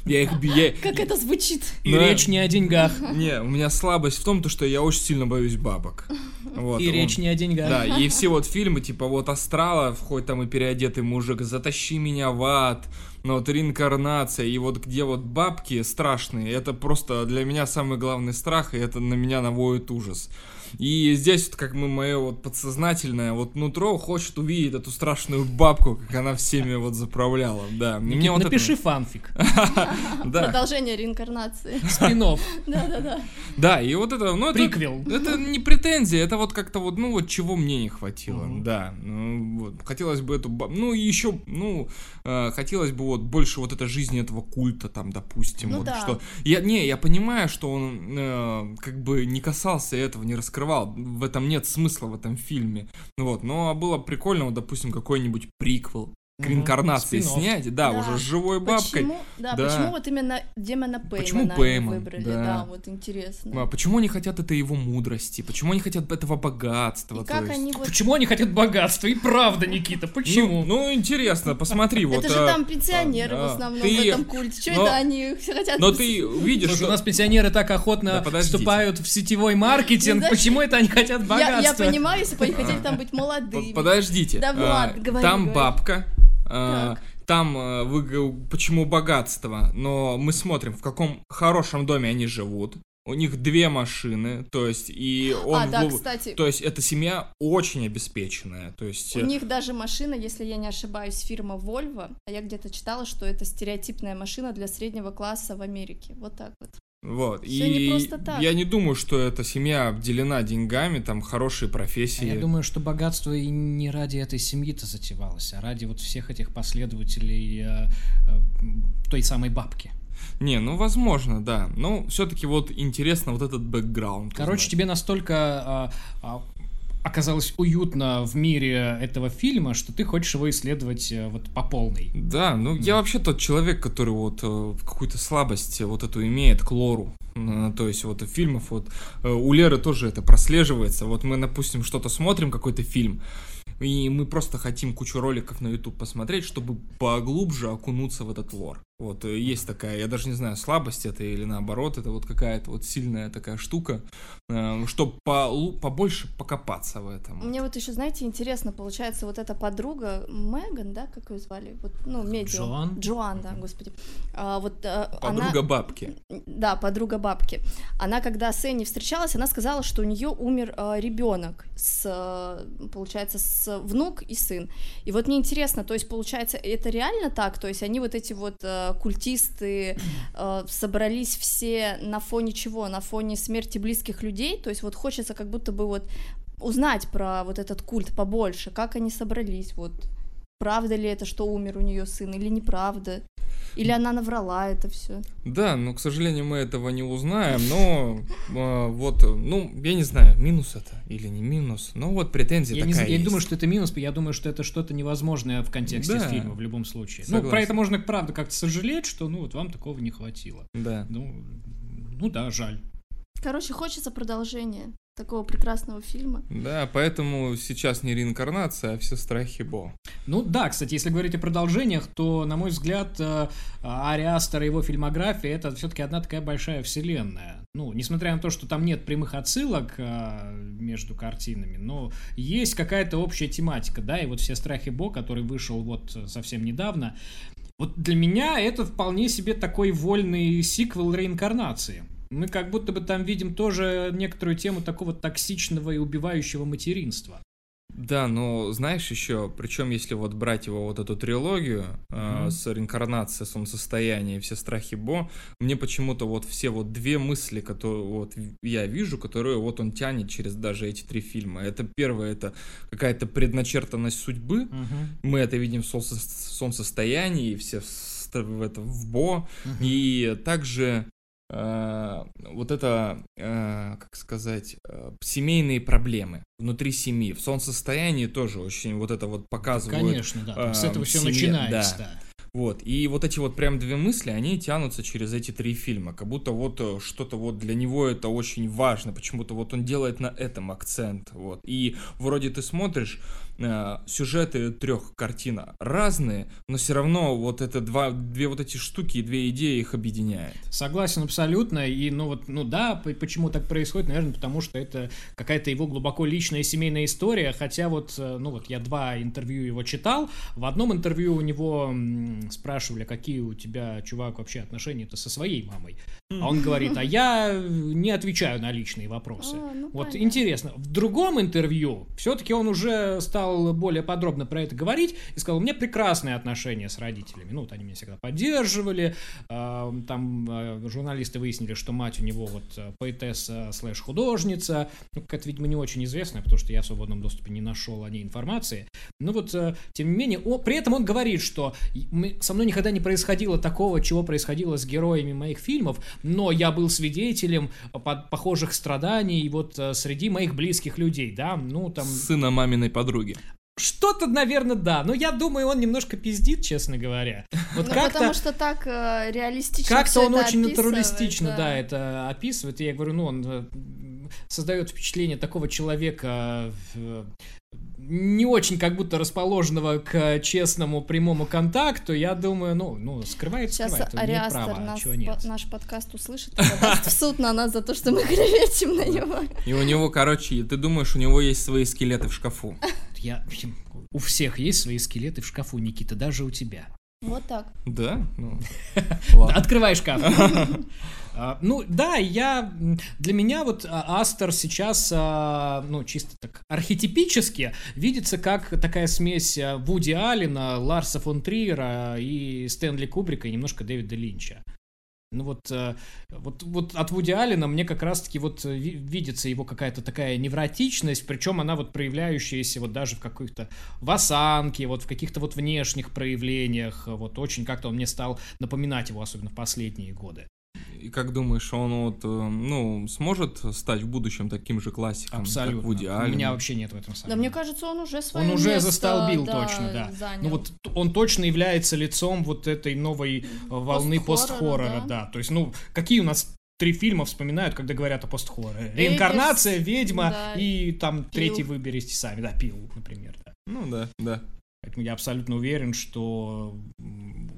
Я их я- Как это звучит? И речь не о деньгах. Не, у меня слабость в том, то, что я очень сильно боюсь бабок. Вот, И он- речь не о деньгах. Да, и все вот фильмы, типа вот Астрала, хоть там и переодетый мужик, Затащи меня в ад, ну вот реинкарнация, и вот где вот бабки страшные, это просто для меня самый главный страх, и это на меня наводит ужас. И здесь вот как мы мое вот подсознательное вот нутро хочет увидеть эту страшную бабку, как она всеми вот заправляла, да. Никит, мне вот это- напиши фанфик. [LAUGHS] да, Продолжение реинкарнации. Спинов. [LAUGHS] Да-да-да. да, и вот это, ну это, Приквел. это не претензия, это вот как-то вот, ну вот чего мне не хватило, да. Ну, хотелось бы эту, ба- ну и еще, ну, э, хотелось бы вот больше вот этой жизни этого культа там, допустим, Ну вот да. что. Я не, я понимаю, что он э, как бы не касался этого, не раскрывал, в этом нет смысла в этом фильме, вот. Но было прикольно, вот, допустим, какой-нибудь приквел к реинкарнации Спин-офф. снять, да, Да. уже с живой бабкой. Почему, да, Да. почему вот именно демона Пеймана Почему Пейман, выбрали? да. Да. вот интересно. А почему они хотят этой его мудрости? Почему они хотят этого богатства? И как есть? они вот... Почему они хотят богатства? И правда, Никита, почему? Ну, ну, интересно, посмотри, вот. Это же а, там пенсионеры в а, основном в этом культе. Что это они все хотят? Но ты видишь, что... у нас пенсионеры так охотно вступают в сетевой маркетинг. Ну, Почему это они хотят богатства? я понимаю, если бы они хотели там быть молодыми. Подождите. Да, а, Там бабка. Так. Там а, вы почему богатство, но мы смотрим, в каком хорошем доме они живут. У них две машины, то есть и он. а, да, в- кстати, То есть эта семья очень обеспеченная, то есть. у э, них даже машина, если я не ошибаюсь, фирма Volvo, а я где-то читала, что это стереотипная машина для среднего класса в Америке. Вот так вот. Вот. Всё и не просто так. я не думаю, что эта семья обделена деньгами, там хорошие А профессии. Я думаю, что богатство и не ради этой семьи-то затевалось, а ради вот всех этих последователей э, э, той самой бабки. Не, ну возможно, да. Но все-таки вот интересно вот этот бэкграунд. Короче, узнать. тебе настолько а, а, оказалось уютно в мире этого фильма, что ты хочешь его исследовать э, вот по полной. Да, ну я вообще тот человек, который вот э, какую-то слабость вот эту имеет к лору. Э, То есть вот фильмов вот у Леры тоже это прослеживается. Вот мы, допустим, что-то смотрим, какой-то фильм, и мы просто хотим кучу роликов на YouTube посмотреть, чтобы поглубже окунуться в этот лор. Вот э, есть такая, я даже не знаю, слабость это или наоборот, это вот какая-то вот сильная такая штука, э, чтобы по, побольше покопаться в этом. Мне вот еще, знаете, интересно, получается, вот эта подруга Меган, да, как ее звали? Вот, ну, медиум. Джоан? Джоан, да, господи. А, вот, а, подруга она... бабки. Да, подруга бабки. Она, когда с Энни встречалась, она сказала, что у нее умер а, ребенок с, получается, с внук и сын. И вот мне интересно, то есть, получается, это реально так? То есть они вот эти вот Э, культисты э, собрались все на фоне чего? На фоне смерти близких людей, то есть вот хочется как будто бы вот узнать про вот этот культ побольше, как они собрались, вот правда ли это, что умер у нее сын, или неправда. Или она наврала это все? Да, но, к сожалению, мы этого не узнаем, но э, вот, ну, я не знаю, минус это или не минус, но вот претензия я такая не, есть. Я не думаю, что это минус, я думаю, что это что-то невозможное в контексте да. фильма в любом случае. Согласен. Ну, про это можно, правда, как-то сожалеть, что, ну, вот вам такого не хватило. Да. Ну, ну да, жаль. Короче, хочется продолжения такого прекрасного фильма. Да, поэтому сейчас не реинкарнация, а все страхи Бо. Ну да, кстати, если говорить о продолжениях, то, на мой взгляд, э, Ари Астер и его фильмография это все-таки одна такая большая вселенная. Ну, несмотря на то, что там нет прямых отсылок э, между картинами, но есть какая-то общая тематика, да, и вот все страхи Бо, который вышел вот совсем недавно, вот для меня это вполне себе такой вольный сиквел реинкарнации. Мы как будто бы там видим тоже некоторую тему такого токсичного и убивающего материнства. Да, но знаешь еще, причем если вот брать его вот эту трилогию mm-hmm. э, с реинкарнацией, солнцестояние и все страхи Бо, мне почему-то вот все вот две мысли, которые вот я вижу, которые вот он тянет через даже эти три фильма. Это первое, это какая-то предначертанность судьбы. Mm-hmm. Мы это видим в солнце, солнцестоянии, и все в, это, в Бо. Mm-hmm. И также вот это, э, как сказать, э, семейные проблемы внутри семьи. В солнцестоянии тоже очень вот это вот показывают. Конечно, да. С этого все начинается, да. да. Вот, и вот эти вот прям две мысли, они тянутся через эти три фильма, как будто вот что-то вот для него это очень важно, почему-то вот он делает на этом акцент, вот. И вроде ты смотришь, Э, сюжеты трех картин разные, но все равно вот это два, две вот эти штуки, две идеи их объединяет. Согласен абсолютно, и ну вот, ну да, почему так происходит, наверное, потому что это какая-то его глубоко личная семейная история, хотя вот, э, ну вот я два интервью его читал, в одном интервью у него спрашивали, какие у тебя, чувак, вообще отношения-то со своей мамой, а он говорит, а я не отвечаю на личные вопросы. А, ну, вот понятно. интересно, в другом интервью все-таки он уже стал более подробно про это говорить и сказал, у меня прекрасные отношения с родителями. Ну, вот они меня всегда поддерживали. А, там а, журналисты выяснили, что мать у него вот э, поэтесса слэш художница. Ну, какая-то, видимо, не очень известная, потому что я в свободном доступе не нашел о ней информации. Ну вот, э, тем не менее, о, при этом он говорит, что со мной никогда не происходило такого, чего происходило с героями моих фильмов, но я был свидетелем похожих страданий вот э, среди моих близких людей, да, ну там... Сына маминой подруги. Что-то, наверное, да. Но я думаю, он немножко пиздит, честно говоря. [LAUGHS] Вот ну, как потому что так э, реалистично Как-то он очень натуралистично, да. да, это описывает. И я говорю, ну, он э, создает впечатление такого человека, э, не очень как будто расположенного к честному прямому контакту, я думаю, ну, ну скрывает, Сейчас скрывает. Ариастер право, нас, по, наш подкаст услышит и подаст в суд на нас за то, что мы клеветим на него. И у него, короче, ты думаешь, у него есть свои скелеты в шкафу? Я... У всех есть свои скелеты в шкафу, Никита, даже у тебя. Вот так. Да? Ну, [LAUGHS] Открывай шкаф. [LAUGHS] А, ну да, я для меня вот а, Астер сейчас, а, ну чисто так архетипически видится как такая смесь Вуди Аллена, Ларса фон Триера и Стэнли Кубрика и немножко Дэвида Линча. Ну вот, вот, вот от Вуди Аллена мне как раз-таки вот э, видится его какая-то такая невротичность, причем она вот проявляющаяся вот даже в каких-то в осанке, вот в каких-то вот внешних проявлениях, вот очень как-то он мне стал напоминать его, особенно в последние годы. И как думаешь, он вот, э, ну, сможет стать в будущем таким же классиком, Абсолютно. как Вуди Аллен? У меня вообще нет в этом сомнений. Да, мне кажется, он уже свое Он уже место, застолбил да, точно, да. Занял. Ну вот он точно является лицом вот этой новой э, волны пост-хоррора, да. да. То есть, ну, какие у нас три фильма вспоминают, когда говорят о пост-хорроре? Реинкарнация, Ведьма да. и там Пил. третий выберите сами, да, Пил, например. Да. Ну да, да. Поэтому я абсолютно уверен, что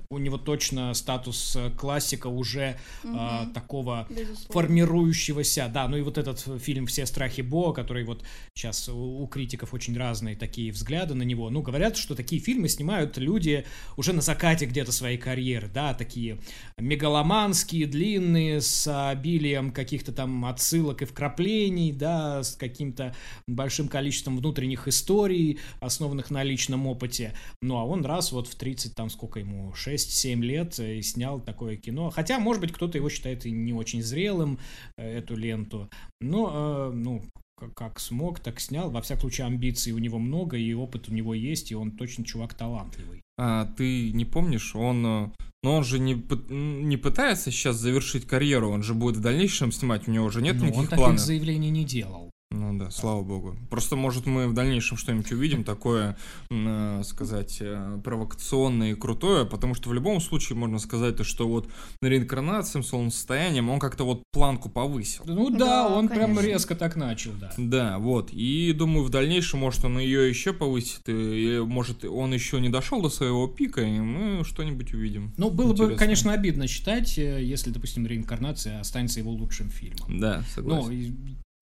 у него точно статус э, классика уже а, такого Безусловно. формирующегося, да, ну и вот этот фильм «Все страхи Бо», который вот сейчас у, у критиков очень разные такие взгляды на него, ну, говорят, что такие фильмы снимают люди уже на закате где-то своей карьеры, да, такие мегаломанские, длинные, с обилием каких-то там отсылок и вкраплений, да, с каким-то большим количеством внутренних историй, основанных на личном опыте, ну, а он раз вот в 30, там, сколько ему, 6-7 лет э, и снял такое кино, хотя, может быть, кто-то его считает и не очень зрелым, э, эту ленту, но, э, ну, как- смог, так снял. Во всяком случае, амбиций у него много, и опыт у него есть, и он точно чувак талантливый. А ты не помнишь, он, но он же не, не пытается сейчас завершить карьеру, он же будет в дальнейшем снимать, у него уже нет Но он никаких таких планов. заявлений не делал. Ну да, слава богу. Просто, может, мы в дальнейшем что-нибудь увидим такое, э, сказать, э, провокационное и крутое, потому что в любом случае можно сказать, то, что вот реинкарнацией, солнцестоянием он как-то вот планку повысил. Ну да, Да, он прям конечно. резко так начал, да. Да, вот. И думаю, в дальнейшем, может, он ее еще повысит, и, или, может, он еще не дошел до своего пика, и мы что-нибудь увидим. Ну, было бы, Интересно. конечно, обидно считать, э, если, допустим, реинкарнация останется его лучшим фильмом. Да, согласен. и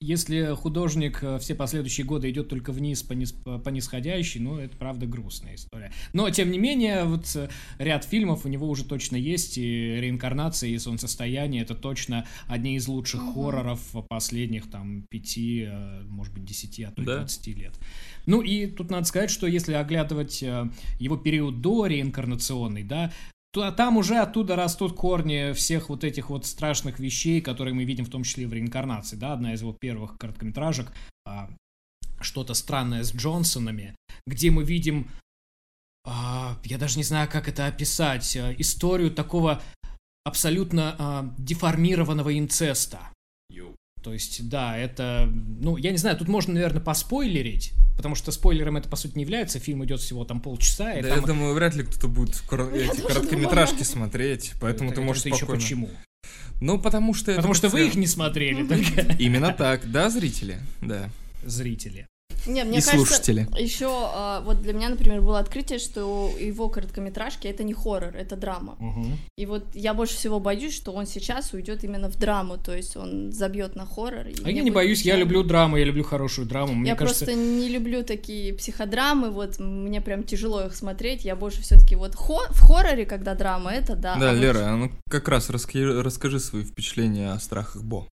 если художник э, все последующие годы идет только вниз по, низ- по- нисходящей, ну, это правда грустная история. Но, тем не менее, вот э, ряд фильмов у него уже точно есть, и реинкарнация, и солнцестояние, это точно одни из лучших хорроров последних, там, пяти, э, может быть, десяти, а то и Да. 20 лет. Ну, и тут надо сказать, что если оглядывать его период до реинкарнационный, да, там уже оттуда растут корни всех вот этих вот страшных вещей, которые мы видим в том числе в реинкарнации, да, одна из его первых короткометражек, а, что-то странное с Джонсонами, где мы видим, а, я даже не знаю, как это описать, а, историю такого абсолютно а, деформированного инцеста. То есть, да, это, ну, я не знаю, тут можно, наверное, поспойлерить, потому что спойлером это, по сути, не является, фильм идет всего там полчаса, и Да, там я думаю, вряд ли кто-то будет кор- эти тоже короткометражки думаю. смотреть, поэтому Это- ты можешь это еще спокойно. почему? Ну, потому что Потому что вы их не смотрели, только Именно так, да, зрители? Да. зрители. Не, мне И кажется, слушатели. еще а, вот для меня, например, было открытие, что его короткометражки это не хоррор, это драма. И вот я больше всего боюсь, что он сейчас уйдет именно в драму, то есть он забьет на хоррор. А я не боюсь, я люблю драму, я люблю хорошую драму. Мне я кажется, просто не люблю такие психодрамы, вот мне прям тяжело их смотреть. Я больше все-таки вот хо- в хорроре, когда драма, это да. Да, а вот Лера, а ну как раз раска- расскажи свои впечатления о страхах Бо.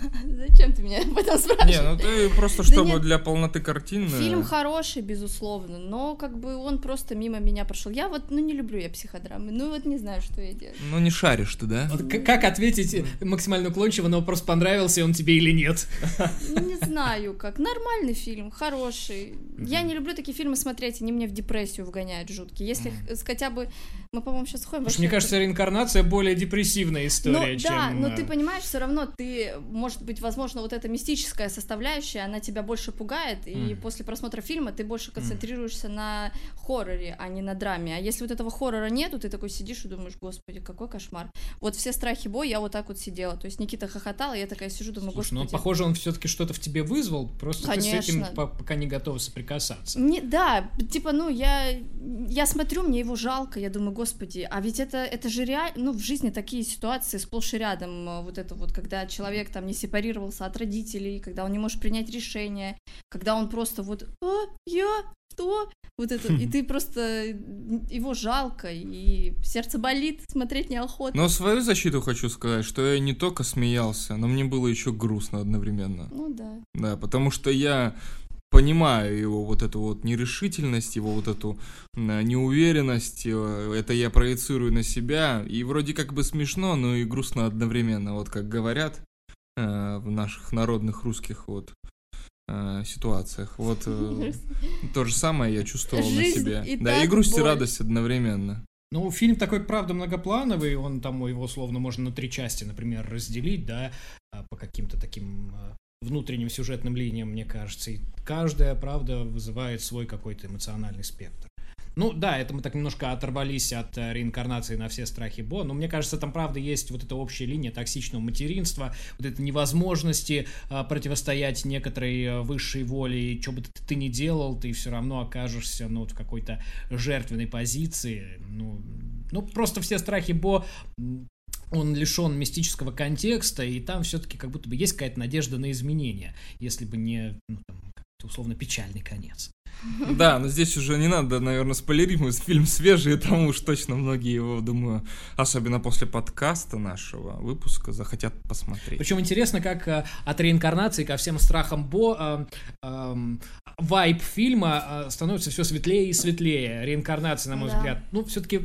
[LAUGHS] Зачем ты меня [LAUGHS] об этом спрашиваешь? Не, ну ты просто Да чтобы нет. для полноты картины. Фильм хороший, безусловно, но как бы он просто мимо меня прошел. Я вот, ну не люблю я психодрамы, ну вот не знаю, что я делаю. Ну не шаришь ты, да? вот к- как ответить максимально уклончиво на вопрос, понравился он тебе или нет? [LAUGHS] Ну, Не знаю, как. Нормальный фильм, хороший. Я не люблю такие фильмы смотреть, они меня в депрессию вгоняют жуткие. Если хотя бы... Мы, по-моему, сейчас ходим... Потому что, мне кажется, реинкарнация более депрессивная Ну история, да, чем... но э, ты понимаешь, все равно ты, может быть, возможно, вот эта мистическая составляющая, она тебя больше пугает, и Мгм. после просмотра фильма ты больше концентрируешься на хорроре, а не на драме. А если вот этого хоррора нету, ты такой сидишь и думаешь, господи, какой кошмар. Вот все страхи бой, я вот так вот сидела. То есть Никита хохотал, и я такая сижу, думаю, Слушай, ну господи. похоже, он все-таки что-то в тебе вызвал, просто ты с этим Конечно. по- пока не готова соприкасаться. Не, да, типа, ну, я, я смотрю, мне его жалко, я думаю, господи, а ведь это, это же реально, ну, в жизни такие ситуации сплошь и рядом, э, вот это вот, когда человек там не сепарировался от родителей, когда он не может принять решение, когда он просто вот, а, я, что? Вот это, и [LAUGHS] ты просто, его жалко, и сердце болит, смотреть неохота. Но свою защиту хочу сказать, что я не только смеялся, но мне было еще грустно одновременно. Ну да. Да, потому что я понимаю его вот эту вот нерешительность, его вот эту неуверенность, э, это я проецирую на себя, и вроде как бы смешно, но и грустно одновременно, вот как говорят в наших народных русских вот э, ситуациях. Вот э, то же самое я чувствовал на себе. Да, и грусть, и радость одновременно. Ну, фильм такой, правда, многоплановый, он там его условно можно на три части, например, разделить, да, а, по каким-то таким а, внутренним сюжетным линиям, мне кажется, и каждая, правда, вызывает свой какой-то эмоциональный спектр. Ну да, это мы так немножко оторвались от э, реинкарнации на все страхи Бо, но мне кажется, там правда есть вот эта общая линия токсичного материнства, вот этой невозможности а, противостоять некоторой э, высшей воле, и что бы ты, ты ни делал, ты все равно окажешься ну, вот в какой-то жертвенной позиции. Ну, ну, просто все страхи Бо он лишен мистического контекста, и там все-таки как будто бы есть какая-то надежда на изменения, если бы не, ну, там, условно, печальный конец. [LAUGHS] Да, но здесь уже не надо, наверное, спойлерить, фильм свежий, и тому уж точно многие его, думаю, особенно после подкаста нашего выпуска, захотят посмотреть. Причем интересно, как э, от реинкарнации ко всем страхам Бо э, э, вайб фильма э, становится все светлее и светлее. Реинкарнация, на мой да. взгляд. Ну, все-таки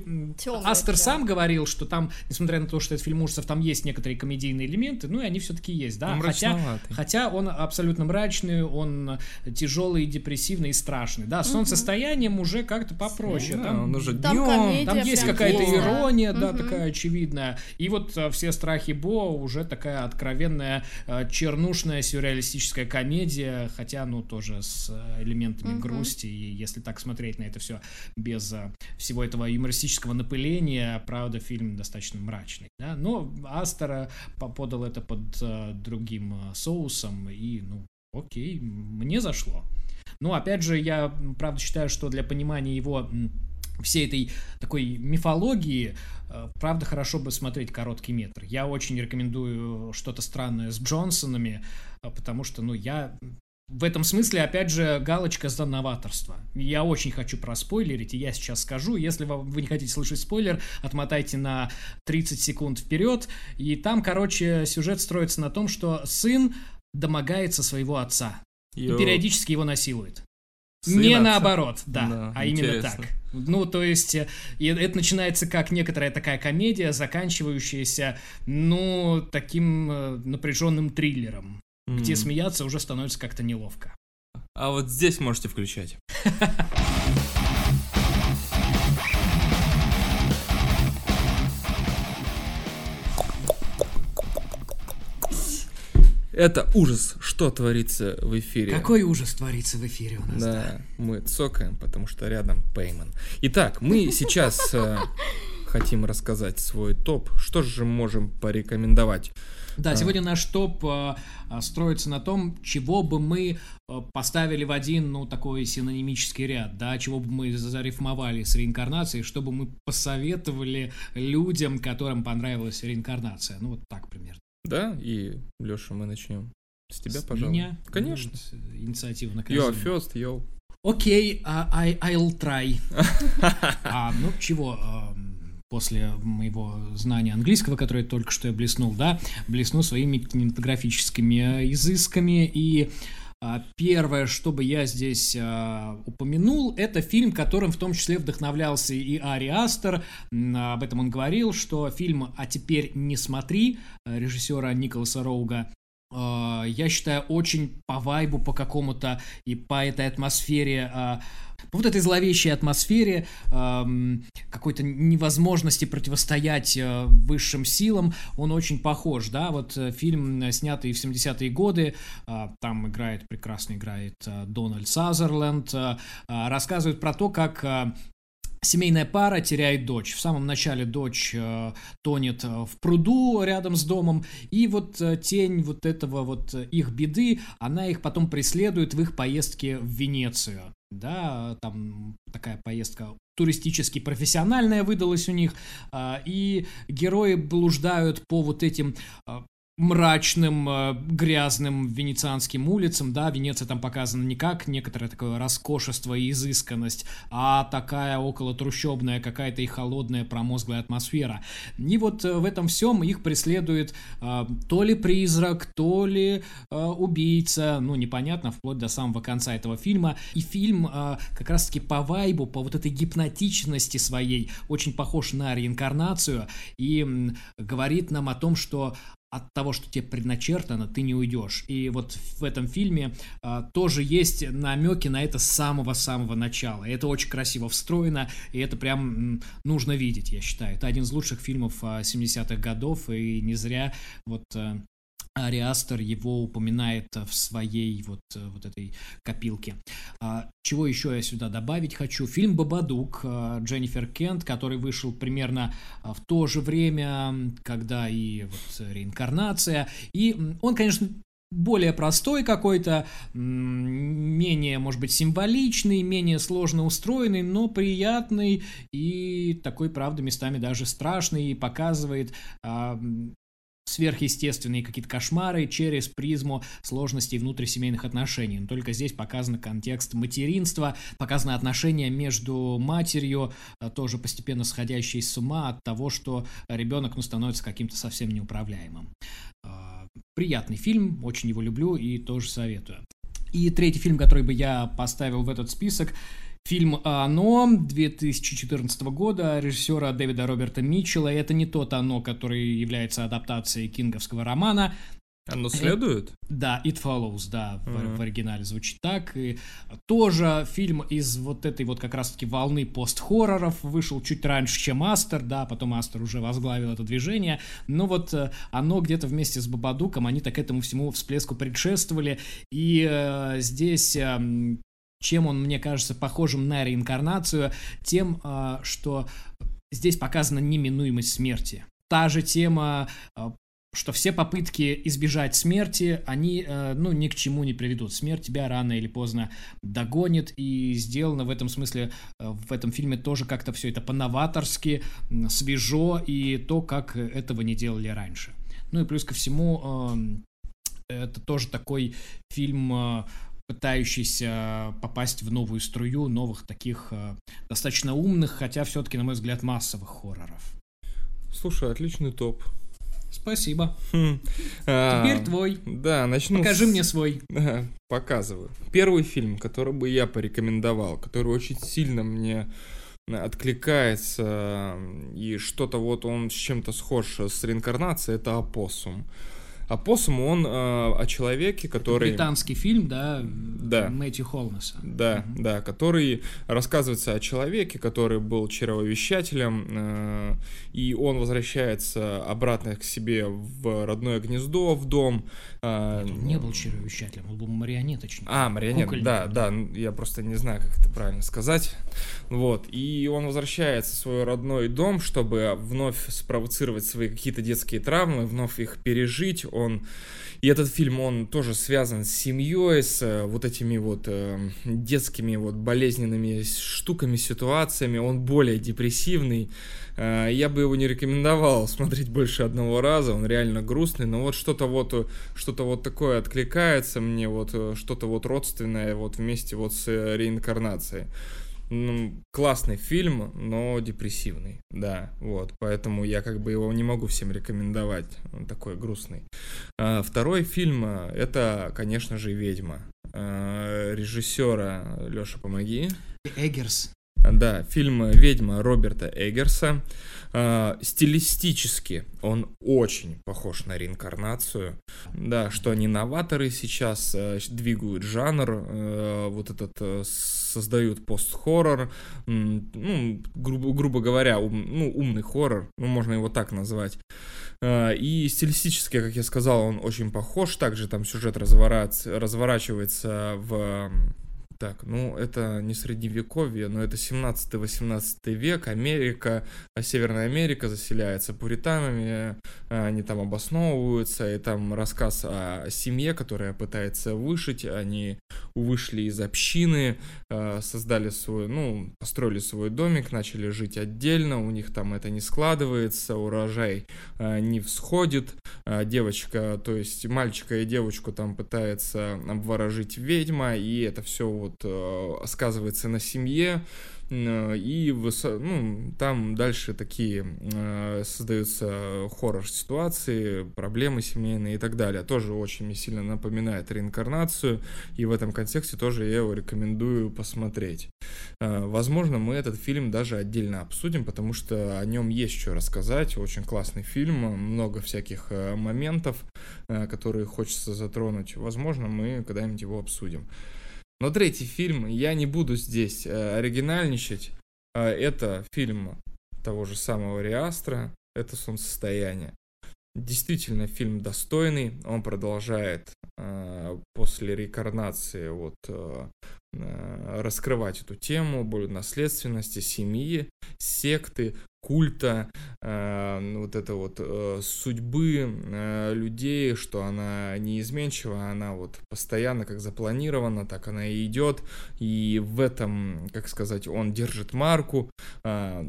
Астер да. сам говорил, что там, несмотря на то, что это фильм ужасов, там есть некоторые комедийные элементы, ну и они все-таки есть, да. Хотя, хотя он абсолютно мрачный, он тяжелый, депрессивный и страшный страшный. Да, с солнцестоянием уже как-то попроще. Да, там, он уже днем. Там есть какая-то ирония, да, такая очевидная. И вот а, все страхи Бо уже такая откровенная а, чернушная сюрреалистическая комедия, хотя, ну, тоже с а, элементами грусти. И если так смотреть на это все без всего этого юмористического напыления, правда, фильм достаточно мрачный. Да? Но Астера подал это под другим соусом, и, ну, окей, мне зашло. Но, опять же, я, правда, считаю, что для понимания его всей этой такой мифологии, э, правда, хорошо бы смотреть короткий метр. Я очень рекомендую что-то странное с Джонсонами, э, потому что, ну, я в этом смысле, опять же, галочка за новаторство. Я очень хочу проспойлерить, и я сейчас скажу. Если вы не хотите слышать спойлер, отмотайте на 30 секунд вперед. И там, короче, сюжет строится на том, что сын домогается своего отца. Йо. И периодически его насилует. Сын не отца. наоборот, да, да а интересно. именно так. Ну, то есть, это начинается как некоторая такая комедия, заканчивающаяся, ну, таким э, напряженным триллером, mm. где смеяться уже становится как-то неловко. А вот здесь можете включать. [LAUGHS] Это ужас, что творится в эфире. Какой ужас творится в эфире у нас, да? Да, мы цокаем, потому что рядом Пейман. Итак, мы сейчас э, [LAUGHS] хотим рассказать свой топ. Что же можем порекомендовать? Да, а. сегодня наш топ э, строится на том, чего бы мы э, поставили в один, ну, такой синонимический ряд, да, чего бы мы зарифмовали с реинкарнацией, чтобы мы посоветовали людям, которым понравилась реинкарнация. Ну, вот так примерно. Да, и, Леша, мы начнем с тебя, с пожалуй. Меня? Конечно. Ну, инициатива на You are first, yo. Окей, okay, uh, I, I'll try. [LAUGHS] а, ну, чего, после моего знания английского, которое только что я блеснул, да, блесну своими кинематографическими изысками и а, Первое, что бы я здесь э, упомянул, это фильм, которым в том числе вдохновлялся и Ари Астер. Об этом он говорил, что фильм «А теперь не смотри» режиссера Николаса Роуга э, я считаю, очень по вайбу, по какому-то и по этой атмосфере э, вот этой зловещей атмосфере, эм, какой-то невозможности противостоять э, высшим силам, он очень похож, да, вот э, фильм, э, снятый в 70-е годы, там играет, прекрасно играет Дональд Сазерленд, рассказывает про то, как Семейная пара теряет дочь. В самом начале дочь э, тонет в пруду рядом с домом, и вот э, тень вот этого вот их беды, она их потом преследует в их поездке в Венецию да, там такая поездка туристически профессиональная выдалась у них, а, и герои блуждают по вот этим а, мрачным, э, грязным венецианским улицам, да, Венеция там показана не как некоторое такое роскошество и изысканность, а такая около трущобная какая-то и холодная промозглая атмосфера. И вот э, в этом всем их преследует э, то ли призрак, то ли э, убийца, ну, непонятно, вплоть до самого конца этого фильма. И фильм э, как раз-таки по вайбу, по вот этой гипнотичности своей очень похож на реинкарнацию и э, говорит нам о том, что от того, что тебе предначертано, ты не уйдешь. И вот в этом фильме а, тоже есть намеки на это с самого-самого начала. Это очень красиво встроено, и это прям нужно видеть, я считаю. Это один из лучших фильмов а, 70-х годов, и не зря вот а, Ариастер его упоминает в своей вот, вот этой копилке. А, чего еще я сюда добавить хочу? Фильм «Бабадук» а, Дженнифер Кент, который вышел примерно а, в то же время, когда и вот реинкарнация. И он, конечно, более простой какой-то, менее, может быть, символичный, менее сложно устроенный, но приятный и такой, правда, местами даже страшный и показывает а, сверхъестественные какие-то кошмары через призму сложностей внутрисемейных отношений. Но только здесь показан контекст материнства, показаны отношения между матерью, а, тоже постепенно сходящей с ума от того, что ребенок ну, становится каким-то совсем неуправляемым. А, приятный фильм, очень его люблю и тоже советую. И третий фильм, который бы я поставил в этот список, Фильм «Оно» 2014 года режиссера Дэвида Роберта Митчелла. Это не тот «Оно», который является адаптацией кинговского романа. Оно следует? Да, It Follows, да, mm-hmm. в, в оригинале звучит так. И тоже фильм из вот этой вот как раз-таки волны пост-хорроров вышел чуть раньше, чем Астер, да, потом Астер уже возглавил это движение. Но вот э, оно где-то вместе с Бабадуком, они так этому всему всплеску предшествовали. И э, здесь э, чем он мне кажется похожим на реинкарнацию, тем, а, что здесь показана неминуемость смерти. Та же тема а, что все попытки избежать смерти, они, э, ну, ни к чему не приведут. Смерть тебя рано или поздно догонит, и сделано в этом смысле, э, в этом фильме тоже как-то все это по-новаторски, свежо, и то, как этого не делали раньше. Ну и плюс ко всему, это тоже такой фильм э, пытающийся попасть в новую струю новых таких э, достаточно умных, хотя все-таки, на мой взгляд, массовых хорроров. Слушай, отличный топ. Спасибо. Хм. А, Теперь твой. Да, начну. Покажи с... мне свой. Показываю. Первый фильм, который бы я порекомендовал, который очень сильно мне откликается и что-то вот он с чем-то схож с реинкарнацией, это «Апоссум». А Посум, он э, о человеке, который... Британский фильм, да? Да. Мэтью Холнеса. Да, mm-hmm. да, который рассказывается о человеке, который был чревовещателем, э, и он возвращается обратно к себе в родное гнездо, в дом. Э, он не был чревовещателем, он был марионеточником. А, марионет, да, да, я просто не знаю, как это правильно сказать. Вот, и он возвращается в свой родной дом, чтобы вновь спровоцировать свои какие-то детские травмы, вновь их пережить он... И этот фильм, он тоже связан с семьей, с э, вот этими вот э, детскими вот болезненными штуками, ситуациями. Он более депрессивный. Э, я бы его не рекомендовал смотреть больше одного раза. Он реально грустный, но вот что-то вот, что-то вот такое откликается мне, вот э, что-то вот родственное вот вместе вот с э, реинкарнацией ну, классный фильм, но депрессивный, да, вот, поэтому я как бы его не могу всем рекомендовать, он такой грустный. А, второй фильм, а, это, конечно же, «Ведьма», а, режиссера, Леша, помоги. Эггерс. Да, фильм «Ведьма» Роберта Эггерса. Э, стилистически он очень похож на реинкарнацию. Да, что они новаторы сейчас э, двигают жанр, э, вот этот э, создают пост-хоррор, ну, грубо, грубо говоря, ум, ну, умный хоррор, ну, можно его так назвать. Э, и стилистически, как я сказал, он очень похож. Также там сюжет разворачивается в так, ну это не средневековье, но это 17-18 век, Америка, а Северная Америка заселяется пуританами, а, они там обосновываются, и там рассказ о семье, которая пытается вышить, они вышли из общины, а, создали свой, ну, построили свой домик, начали жить отдельно, у них там это не складывается, урожай не всходит, девочка, то есть мальчика и девочку там пытается обворожить ведьма, и это все вот вот э, сказывается на семье, э, и ну, там дальше такие э, создаются хоррор-ситуации, проблемы семейные и так далее. Тоже очень сильно напоминает реинкарнацию, и в этом контексте тоже я его рекомендую посмотреть. Возможно, мы этот фильм даже отдельно обсудим, потому что о нем есть что рассказать. Очень классный фильм, много всяких моментов, которые хочется затронуть. Возможно, мы когда-нибудь его обсудим. Но третий фильм, я не буду здесь э, оригинальничать, э, это фильм того же самого Риастра, это «Солнцестояние». Действительно, фильм достойный, он продолжает э, после рекарнации вот, раскрывать эту тему более наследственности, семьи, секты, культа, э, вот это вот э, судьбы э, людей, что она неизменчива, она вот постоянно как запланирована, так она и идет, и в этом, как сказать, он держит марку. Э,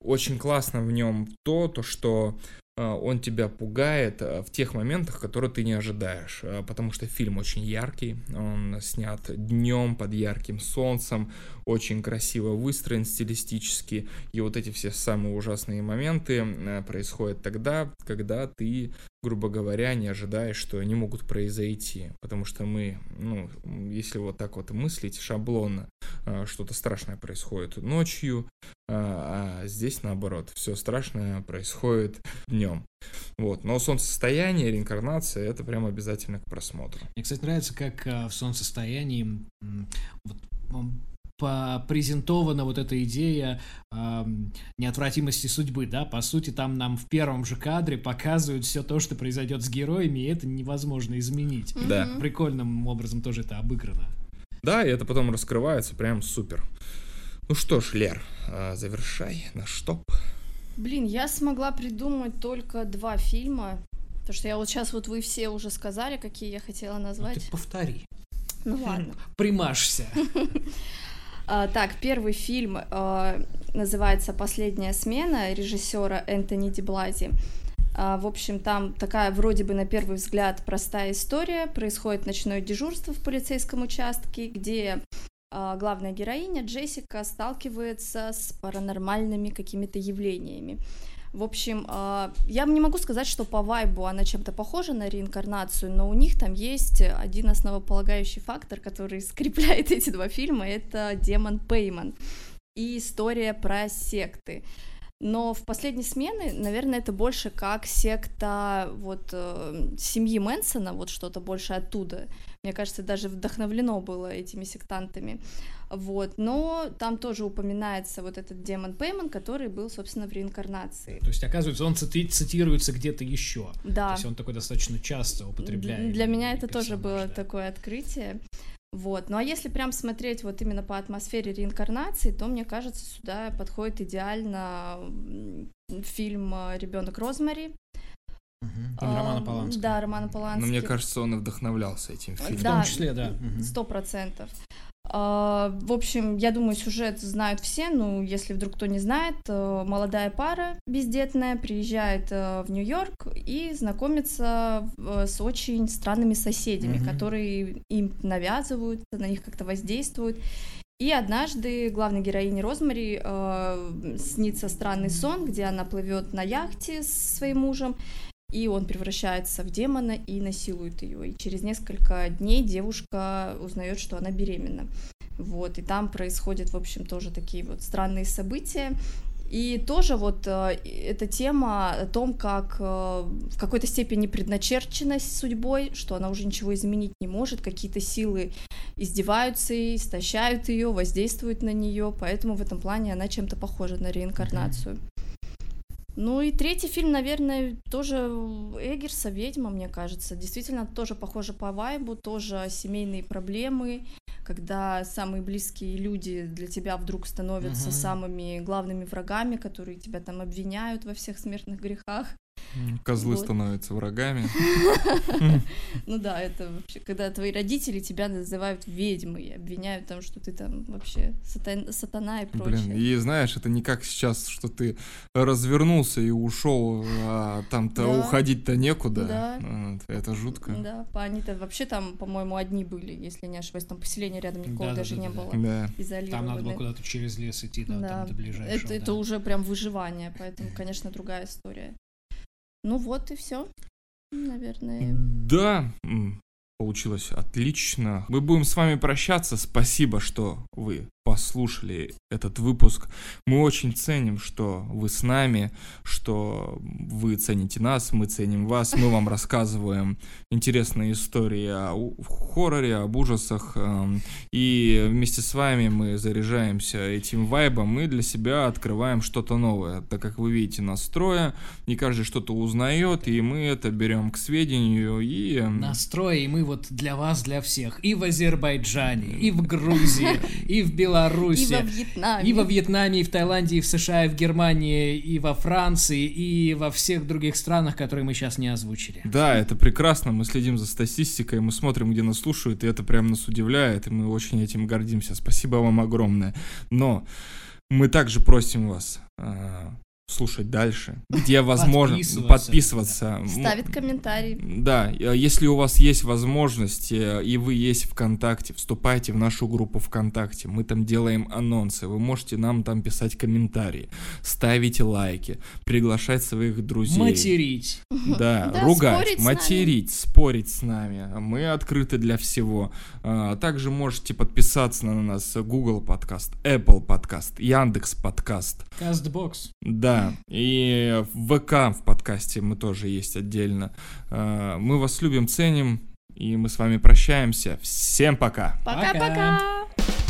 очень классно в нем то, то что он тебя пугает а, в тех моментах, которые ты не ожидаешь, а, потому что фильм очень яркий, он снят днем под ярким солнцем, очень красиво выстроен стилистически, и вот эти все самые ужасные моменты происходят тогда, когда ты грубо говоря, не ожидаешь, что они могут произойти. Потому что мы, ну, если вот так вот мыслить шаблонно, а, что-то страшное происходит ночью, а, а здесь наоборот, все страшное происходит днем. Вот. Но солнцестояние, реинкарнация это прям обязательно к просмотру. Мне, кстати, нравится, как а, в солнцестоянии вот, презентована вот эта идея э, неотвратимости судьбы, да, по сути, там нам в первом же кадре показывают все то, что произойдет с героями, и это невозможно изменить. Да. Прикольным образом тоже это обыграно. Да, и это потом раскрывается прям супер. Ну что ж, Лер, а, завершай наш топ. Блин, я смогла придумать только два фильма, потому что я вот сейчас вот вы все уже сказали, какие я хотела назвать. Ну, ты повтори. Ну ладно. Примашься. [LAUGHS] А, так, первый фильм а, называется «Последняя смена» режиссера Энтони Диблази. А, в общем, там такая вроде бы на первый взгляд простая история. Происходит ночное дежурство в полицейском участке, где главная героиня Джессика сталкивается с паранормальными какими-то явлениями. В общем, а, я не могу сказать, что по вайбу она чем-то похожа на реинкарнацию, но у них там есть один основополагающий фактор, который [LAUGHS] скрепляет эти два фильма, это демон Пейман и история про секты. Но в последней смены, наверное, это больше как секта вот э, семьи Мэнсона, вот что-то больше оттуда. Мне кажется, даже вдохновлено было этими сектантами. Вот, но там тоже упоминается вот этот демон Пейман, который был, собственно, в реинкарнации. То есть, оказывается, он цити- цитируется где-то еще. Да. То есть он такой достаточно часто употребляет. Для меня это тоже было да. такое открытие. Вот. Ну а если прям смотреть вот именно по атмосфере реинкарнации, то мне кажется, сюда подходит идеально фильм Ребенок Розмари. Угу. А, Романа Полански. Да, Романа Полански. Но мне кажется, он и вдохновлялся этим фильмом. Да, в том числе, да. Сто процентов. А, в общем, я думаю, сюжет знают все, ну, если вдруг кто не знает, э, молодая пара бездетная приезжает э, в Нью-Йорк и знакомится э, с очень странными соседями, mm-hmm. которые им навязывают, на них как-то воздействуют. И однажды главной героине Розмари э, снится странный сон, где она плывет на яхте с своим мужем, и он превращается в демона и насилует ее. И через несколько дней девушка узнает, что она беременна. Вот, и там происходят, в общем, тоже такие вот странные события. И тоже вот э, эта тема о том, как э, в какой-то степени предначерченность судьбой, что она уже ничего изменить не может, какие-то силы издеваются и истощают ее, воздействуют на нее, поэтому в этом плане она чем-то похожа на реинкарнацию. Ну и третий фильм, наверное, тоже Эггерса «Ведьма», мне кажется. Действительно, тоже похоже по вайбу, тоже семейные проблемы, когда самые близкие люди для тебя вдруг становятся угу. самыми главными врагами, которые тебя там обвиняют во всех смертных грехах. Козлы вот. становятся врагами. [LAUGHS] Ну да, это вообще, когда твои родители тебя называют ведьмой и обвиняют там, что ты там вообще сатана и прочее. Блин, и знаешь, это не как сейчас, что ты развернулся и ушел, а там-то уходить-то некуда. Да. Это жутко. Да, они-то вообще там, по-моему, одни были, если не ошибаюсь, там поселения рядом никого даже не было. Да. Там надо было куда-то через лес идти, да, там до ближайшего. Это уже прям выживание, поэтому, конечно, другая история. Ну вот и все, наверное. Да, получилось отлично. Мы будем с вами прощаться. Спасибо, что вы послушали этот выпуск. Мы очень ценим, что вы с нами, что вы цените нас, мы ценим вас, мы вам рассказываем интересные истории о хорроре, об ужасах, эм, и вместе с вами мы заряжаемся этим вайбом мы для себя открываем что-то новое, так как вы видите настроя, и каждый что-то узнает, и мы это берем к сведению и... Эм, Настрой, и мы вот для вас, для всех, и в Азербайджане, и в Грузии, и в Беларуси, Беларуси. И во Вьетнаме. И во Вьетнаме, и в Таиланде, и в США, и в Германии, и во Франции, и во всех других странах, которые мы сейчас не озвучили. Да, это прекрасно. Мы следим за статистикой, мы смотрим, где нас слушают, и это прям нас удивляет, и мы очень этим гордимся. Спасибо вам огромное. Но мы также просим вас а, слушать дальше, где возможно Подписываться. подписываться. Ставит комментарий. Да, э, если у вас есть возможность, э, и вы есть ВКонтакте, вступайте в нашу группу ВКонтакте. Мы там делаем анонсы. Вы можете нам там писать комментарии, ставить лайки, приглашать своих друзей. Материть. [LAUGHS] Да, Да, ругать, спорить с нами. материть, спорить с нами. Мы открыты для всего. А, Также можете подписаться на нас Google подкаст, Apple подкаст, Яндекс подкаст. Кастбокс. Да, и в ВК в подкасте мы тоже есть отдельно. А, Мы вас любим, ценим, и мы с вами прощаемся. Всем пока! Пока. Пока-пока.